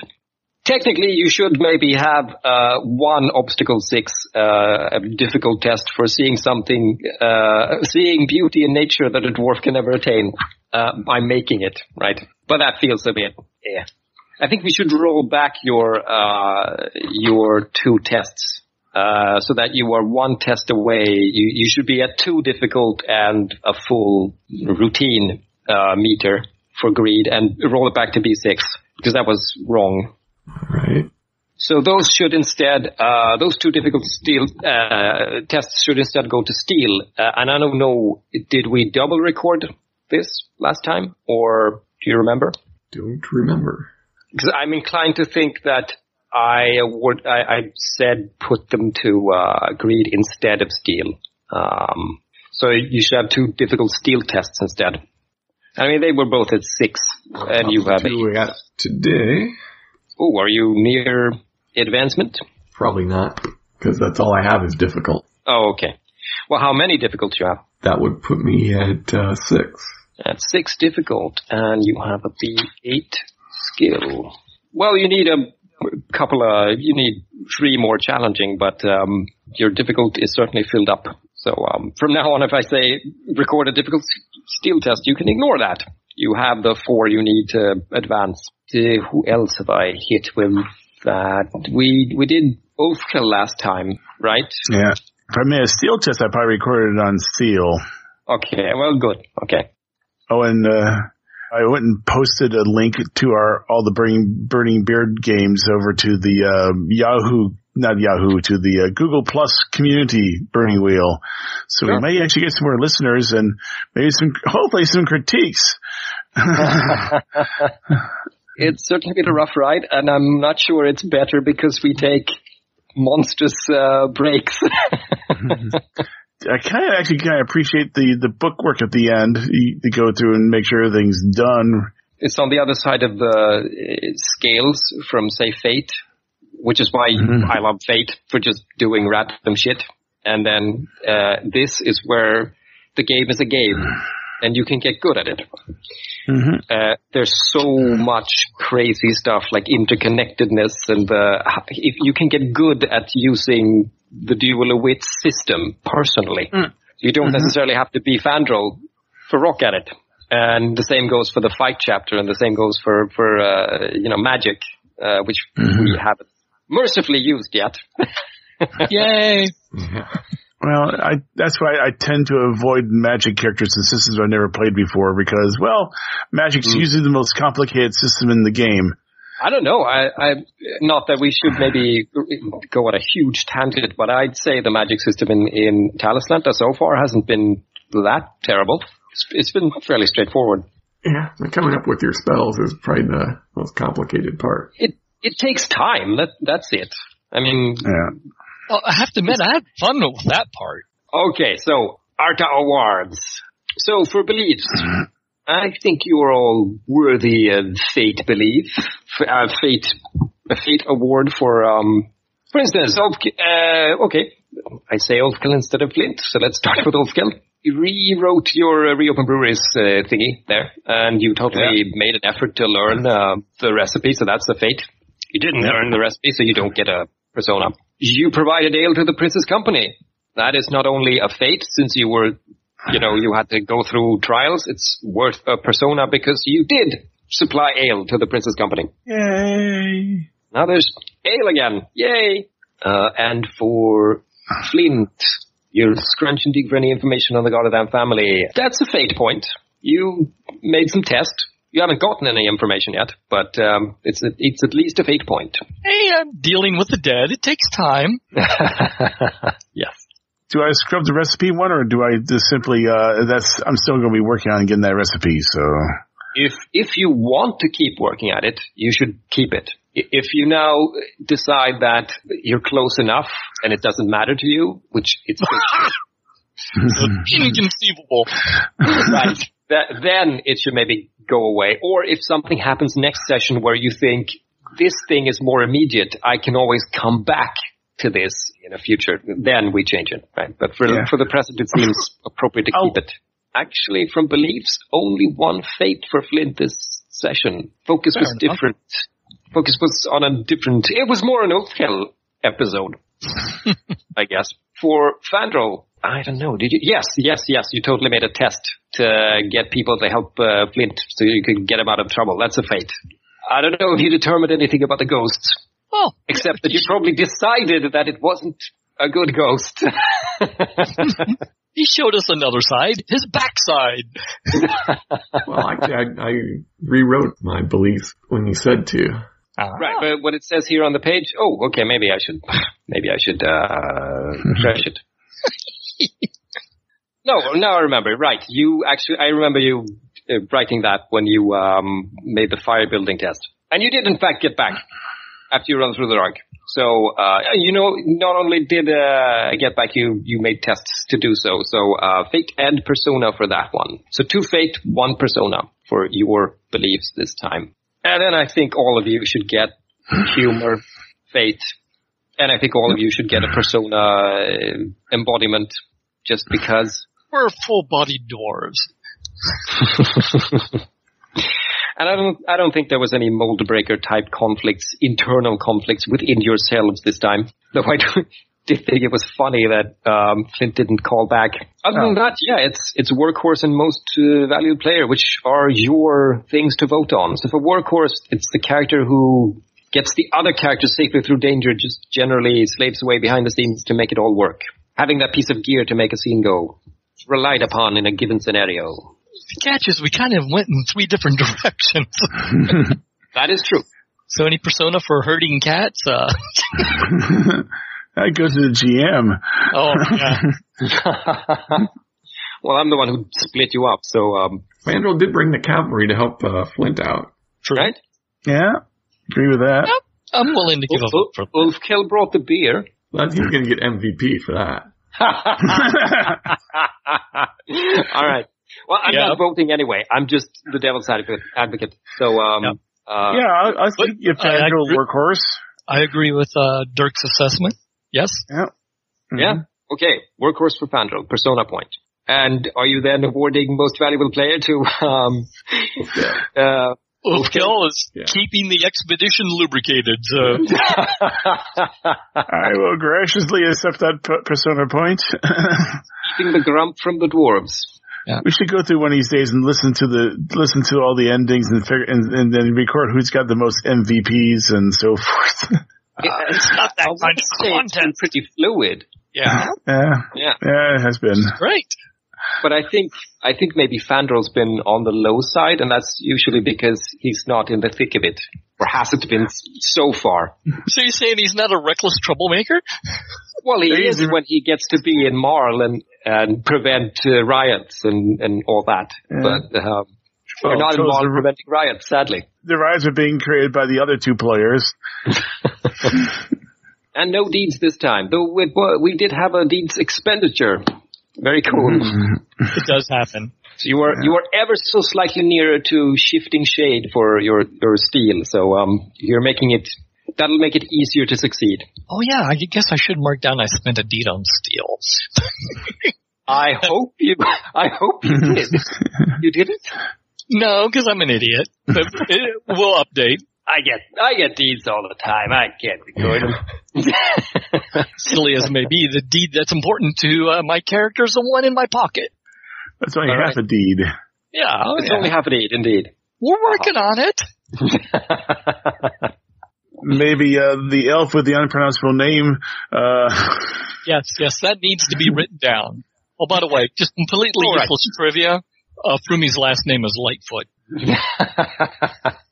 Technically, you should maybe have uh, one obstacle six, uh, a difficult test for seeing something, uh, seeing beauty in nature that a dwarf can never attain uh, by making it, right? But that feels a bit, yeah. I think we should roll back your uh, your two tests uh, so that you are one test away. You you should be at two difficult and a full routine uh, meter for greed, and roll it back to B6 because that was wrong. Right. So those should instead, uh, those two difficult steel uh, tests should instead go to steel. Uh, and I don't know, did we double record this last time, or do you remember? Don't remember. Because I'm inclined to think that I would, I, I said put them to uh, greed instead of steel. Um, so you should have two difficult steel tests instead. I mean, they were both at six, and you have Two we got today. Oh, are you near advancement? Probably not, because that's all I have is difficult. Oh, okay. Well, how many difficult you have? That would put me at uh, six. At six difficult, and you have a B8 skill. Well, you need a couple of, you need three more challenging, but um, your difficult is certainly filled up. So um, from now on, if I say record a difficult steel test, you can ignore that. You have the four you need to advance. Uh, who else have I hit with that? We we did Ulfkel last time, right? Yeah. If I made a steel test, I probably recorded it on steel. Okay, well, good. Okay. Oh, and uh, I went and posted a link to our all the burning burning beard games over to the uh, Yahoo, not Yahoo, to the uh, Google Plus community burning wheel. So Sure. we may actually get some more listeners and maybe some, hopefully some critiques. It's certainly been a rough ride, and I'm not sure it's better because we take monstrous uh, breaks. I kind of actually kind of appreciate the the book work at the end you, to go through and make sure everything's done. it's on the other side of the uh, scales from, say, Fate, which is why I love Fate for just doing random shit. And then uh, this is where the game is a game, and you can get good at it. Uh, there's so much crazy stuff like interconnectedness and uh, if you can get good at using the duel of wit system personally. You don't necessarily have to be Fandral for rock at it. And the same goes for the fight chapter and the same goes for, for, uh, you know, magic, uh, which we haven't mercifully used yet. Yay! Well, I, that's why I tend to avoid magic characters and systems I've never played before because, well, magic's mm. usually the most complicated system in the game. I don't know. I, I, not that we should maybe go on a huge tangent, but I'd say the magic system in, in Talislanta so far hasn't been that terrible. It's, it's been fairly straightforward. Yeah, coming up with your spells is probably the most complicated part. It, it takes time. That, that's it. I mean, Yeah. Well, I have to admit, I had fun with that part. okay, so Artha Awards. So for beliefs, I think you are all worthy of fate belief, uh, fate, a fate award for, um, for instance, Ulfk- uh, okay, I say Ulfkel instead of Flint, so let's start with Ulfkel. You rewrote your uh, Reopen Breweries uh, thingy there, and you totally made an effort to learn uh, the recipe, so that's the fate. You didn't learn the recipe, so you don't get a persona. You provided ale to the Prince's Company. That is not only a fate, since you were, you know, you had to go through trials. It's worth a persona because you did supply ale to the Prince's Company. Yay. Now there's ale again. Yay! Uh, and for Flint, you're and deep for any information on the Goddamn family. That's a fate point. You made some tests. You haven't gotten any information yet, but um, it's a, it's at least a fate point. Hey, I'm dealing with the dead. It takes time. yes. Do I scrub the recipe one or do I just simply, uh, that's, I'm still going to be working on getting that recipe, so. If if you want to keep working at it, you should keep it. If you now decide that you're close enough and it doesn't matter to you, which it's Inconceivable. right, that, then it should maybe go away. Or if something happens next session where you think this thing is more immediate, I can always come back to this in the future. Then we change it, right? But for Yeah. for the present, it seems appropriate to Oh. keep it. Actually, from beliefs, only one fate for Flint this session. Focus Fair was enough. different. Focus was on a different. It was more an Ulfkel episode, I guess. For Fandral, I don't know. Did you? Yes, yes, yes. You totally made a test to get people to help uh, Flint so you could get him out of trouble. That's a fate. I don't know if you determined anything about the ghosts, Oh, except that you probably decided that it wasn't a good ghost. he showed us another side, his backside. Well, actually, I, I rewrote my beliefs when you said to. Ah. right, but what it says here on the page. Oh, okay. Maybe I should. Maybe I should uh, refresh it. No, now I remember. Right, you actually. I remember you uh, writing that when you um, made the fire building test, and you did in fact get back after you run through the rug. So uh, you know, not only did uh, get back, you you made tests to do so. So uh, fate and persona for that one. So two fate, one persona for your beliefs this time. And then I think all of you should get humor, fate, and I think all of you should get a persona uh, embodiment, just because. We're full-bodied dwarves. And I don't, I don't think there was any mold breaker type conflicts, internal conflicts within yourselves this time. Though I do- did think it was funny that um, Flint didn't call back. Other than that, yeah, it's it's workhorse and most uh, valued player, which are your things to vote on. So for workhorse, it's the character who gets the other character safely through danger, just generally slaves away behind the scenes to make it all work. Having that piece of gear to make a scene go, relied upon in a given scenario. The catch is we kind of went in three different directions. That is true. so any persona for herding cats? Uh, I go to the GM. oh, yeah. well, I'm the one who split you up, so um, Fandral did bring the cavalry to help uh, Flint out. True. right? Yeah, agree with that. I'm willing to give a vote for Ulf Kill brought the beer. Well, he's going to get MVP for that. All right. Well, I'm Yeah. not voting anyway. I'm just the devil's advocate. advocate. So, um, Yep. uh, yeah, I, I think if I- I Fandral agree. workhorse. I agree with uh, Dirk's assessment. Yes. Yeah. yeah. Okay. Workhorse for Fandral. Persona point. And are you then awarding most valuable player to, um, uh, Ulfkel is Yeah. keeping the expedition lubricated. So I will graciously accept that p- persona point. keeping the grump from the dwarves. we should go through one of these days and listen to the listen to all the endings and figure and, and then record who's got the most MVPs and so forth. it's not that I would kind of say it's been content. pretty fluid. yeah, yeah, Yeah. yeah, it has been. great. But I think I think maybe Fandral's been on the low side, and that's usually because he's not in the thick of it, or hasn't been so far. So you're saying he's not a reckless troublemaker? Well, he is when he gets to be in Marl and and prevent uh, riots and and all that. Yeah. But um, we're not involved in the- preventing riots, sadly. The riots are being created by the other two players. And no deeds this time, though we, we did have a deeds expenditure. Very cool. It does happen. So you are you are ever so slightly nearer to shifting shade for your your steel. So um, you're making it that'll make it easier to succeed. Oh yeah, I guess I should mark down I spent a deed on steel. I hope you. I hope you did. You didn't? no, because I'm an idiot. But it, we'll update. I get I get deeds all the time. I can't record them. Silly as it may be, the deed that's important to uh, my character is the one in my pocket. That's only All half a deed. Yeah, oh, it's yeah. only half a deed, indeed. we're working on it. Maybe uh, the elf with the unpronounceable name. Uh, Yes, yes, that needs to be written down. Oh, by the way, just completely All right. useless trivia. Uh, Frumi's last name is Lightfoot.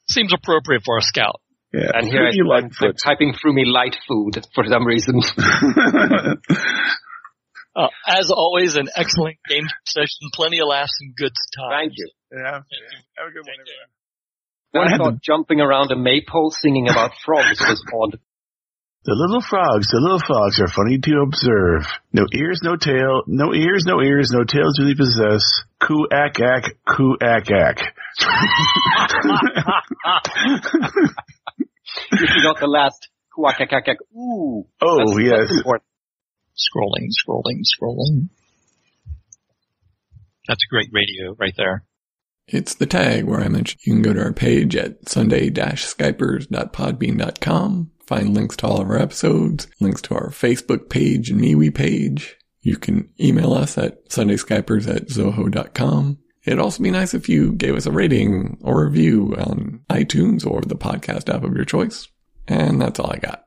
Seems appropriate for a scout. yeah, and here I, you I'm, like typing Frumi light food for some reason. Uh, as always, an excellent game session, plenty of laughs and good time. Thank you. yeah. Have a good one, everyone. One I thought jumping around a maypole singing about frogs was odd. The little frogs, the little frogs are funny to observe. No ears, no tail, no ears, no ears, no tails do they possess. Coo ack ack, coo ack ack. If you got the last quack ack ack. ack. ooh. Oh, that's- yes. that's. Scrolling, scrolling, scrolling. That's great radio right there. It's the tag where I mentioned you can go to our page at sunday-skypers.podbean.com, find links to all of our episodes, links to our Facebook page and MeWe page. You can email us at sundayskypers at zoho.com. It'd also be nice if you gave us a rating or review on iTunes or the podcast app of your choice. And that's all I got.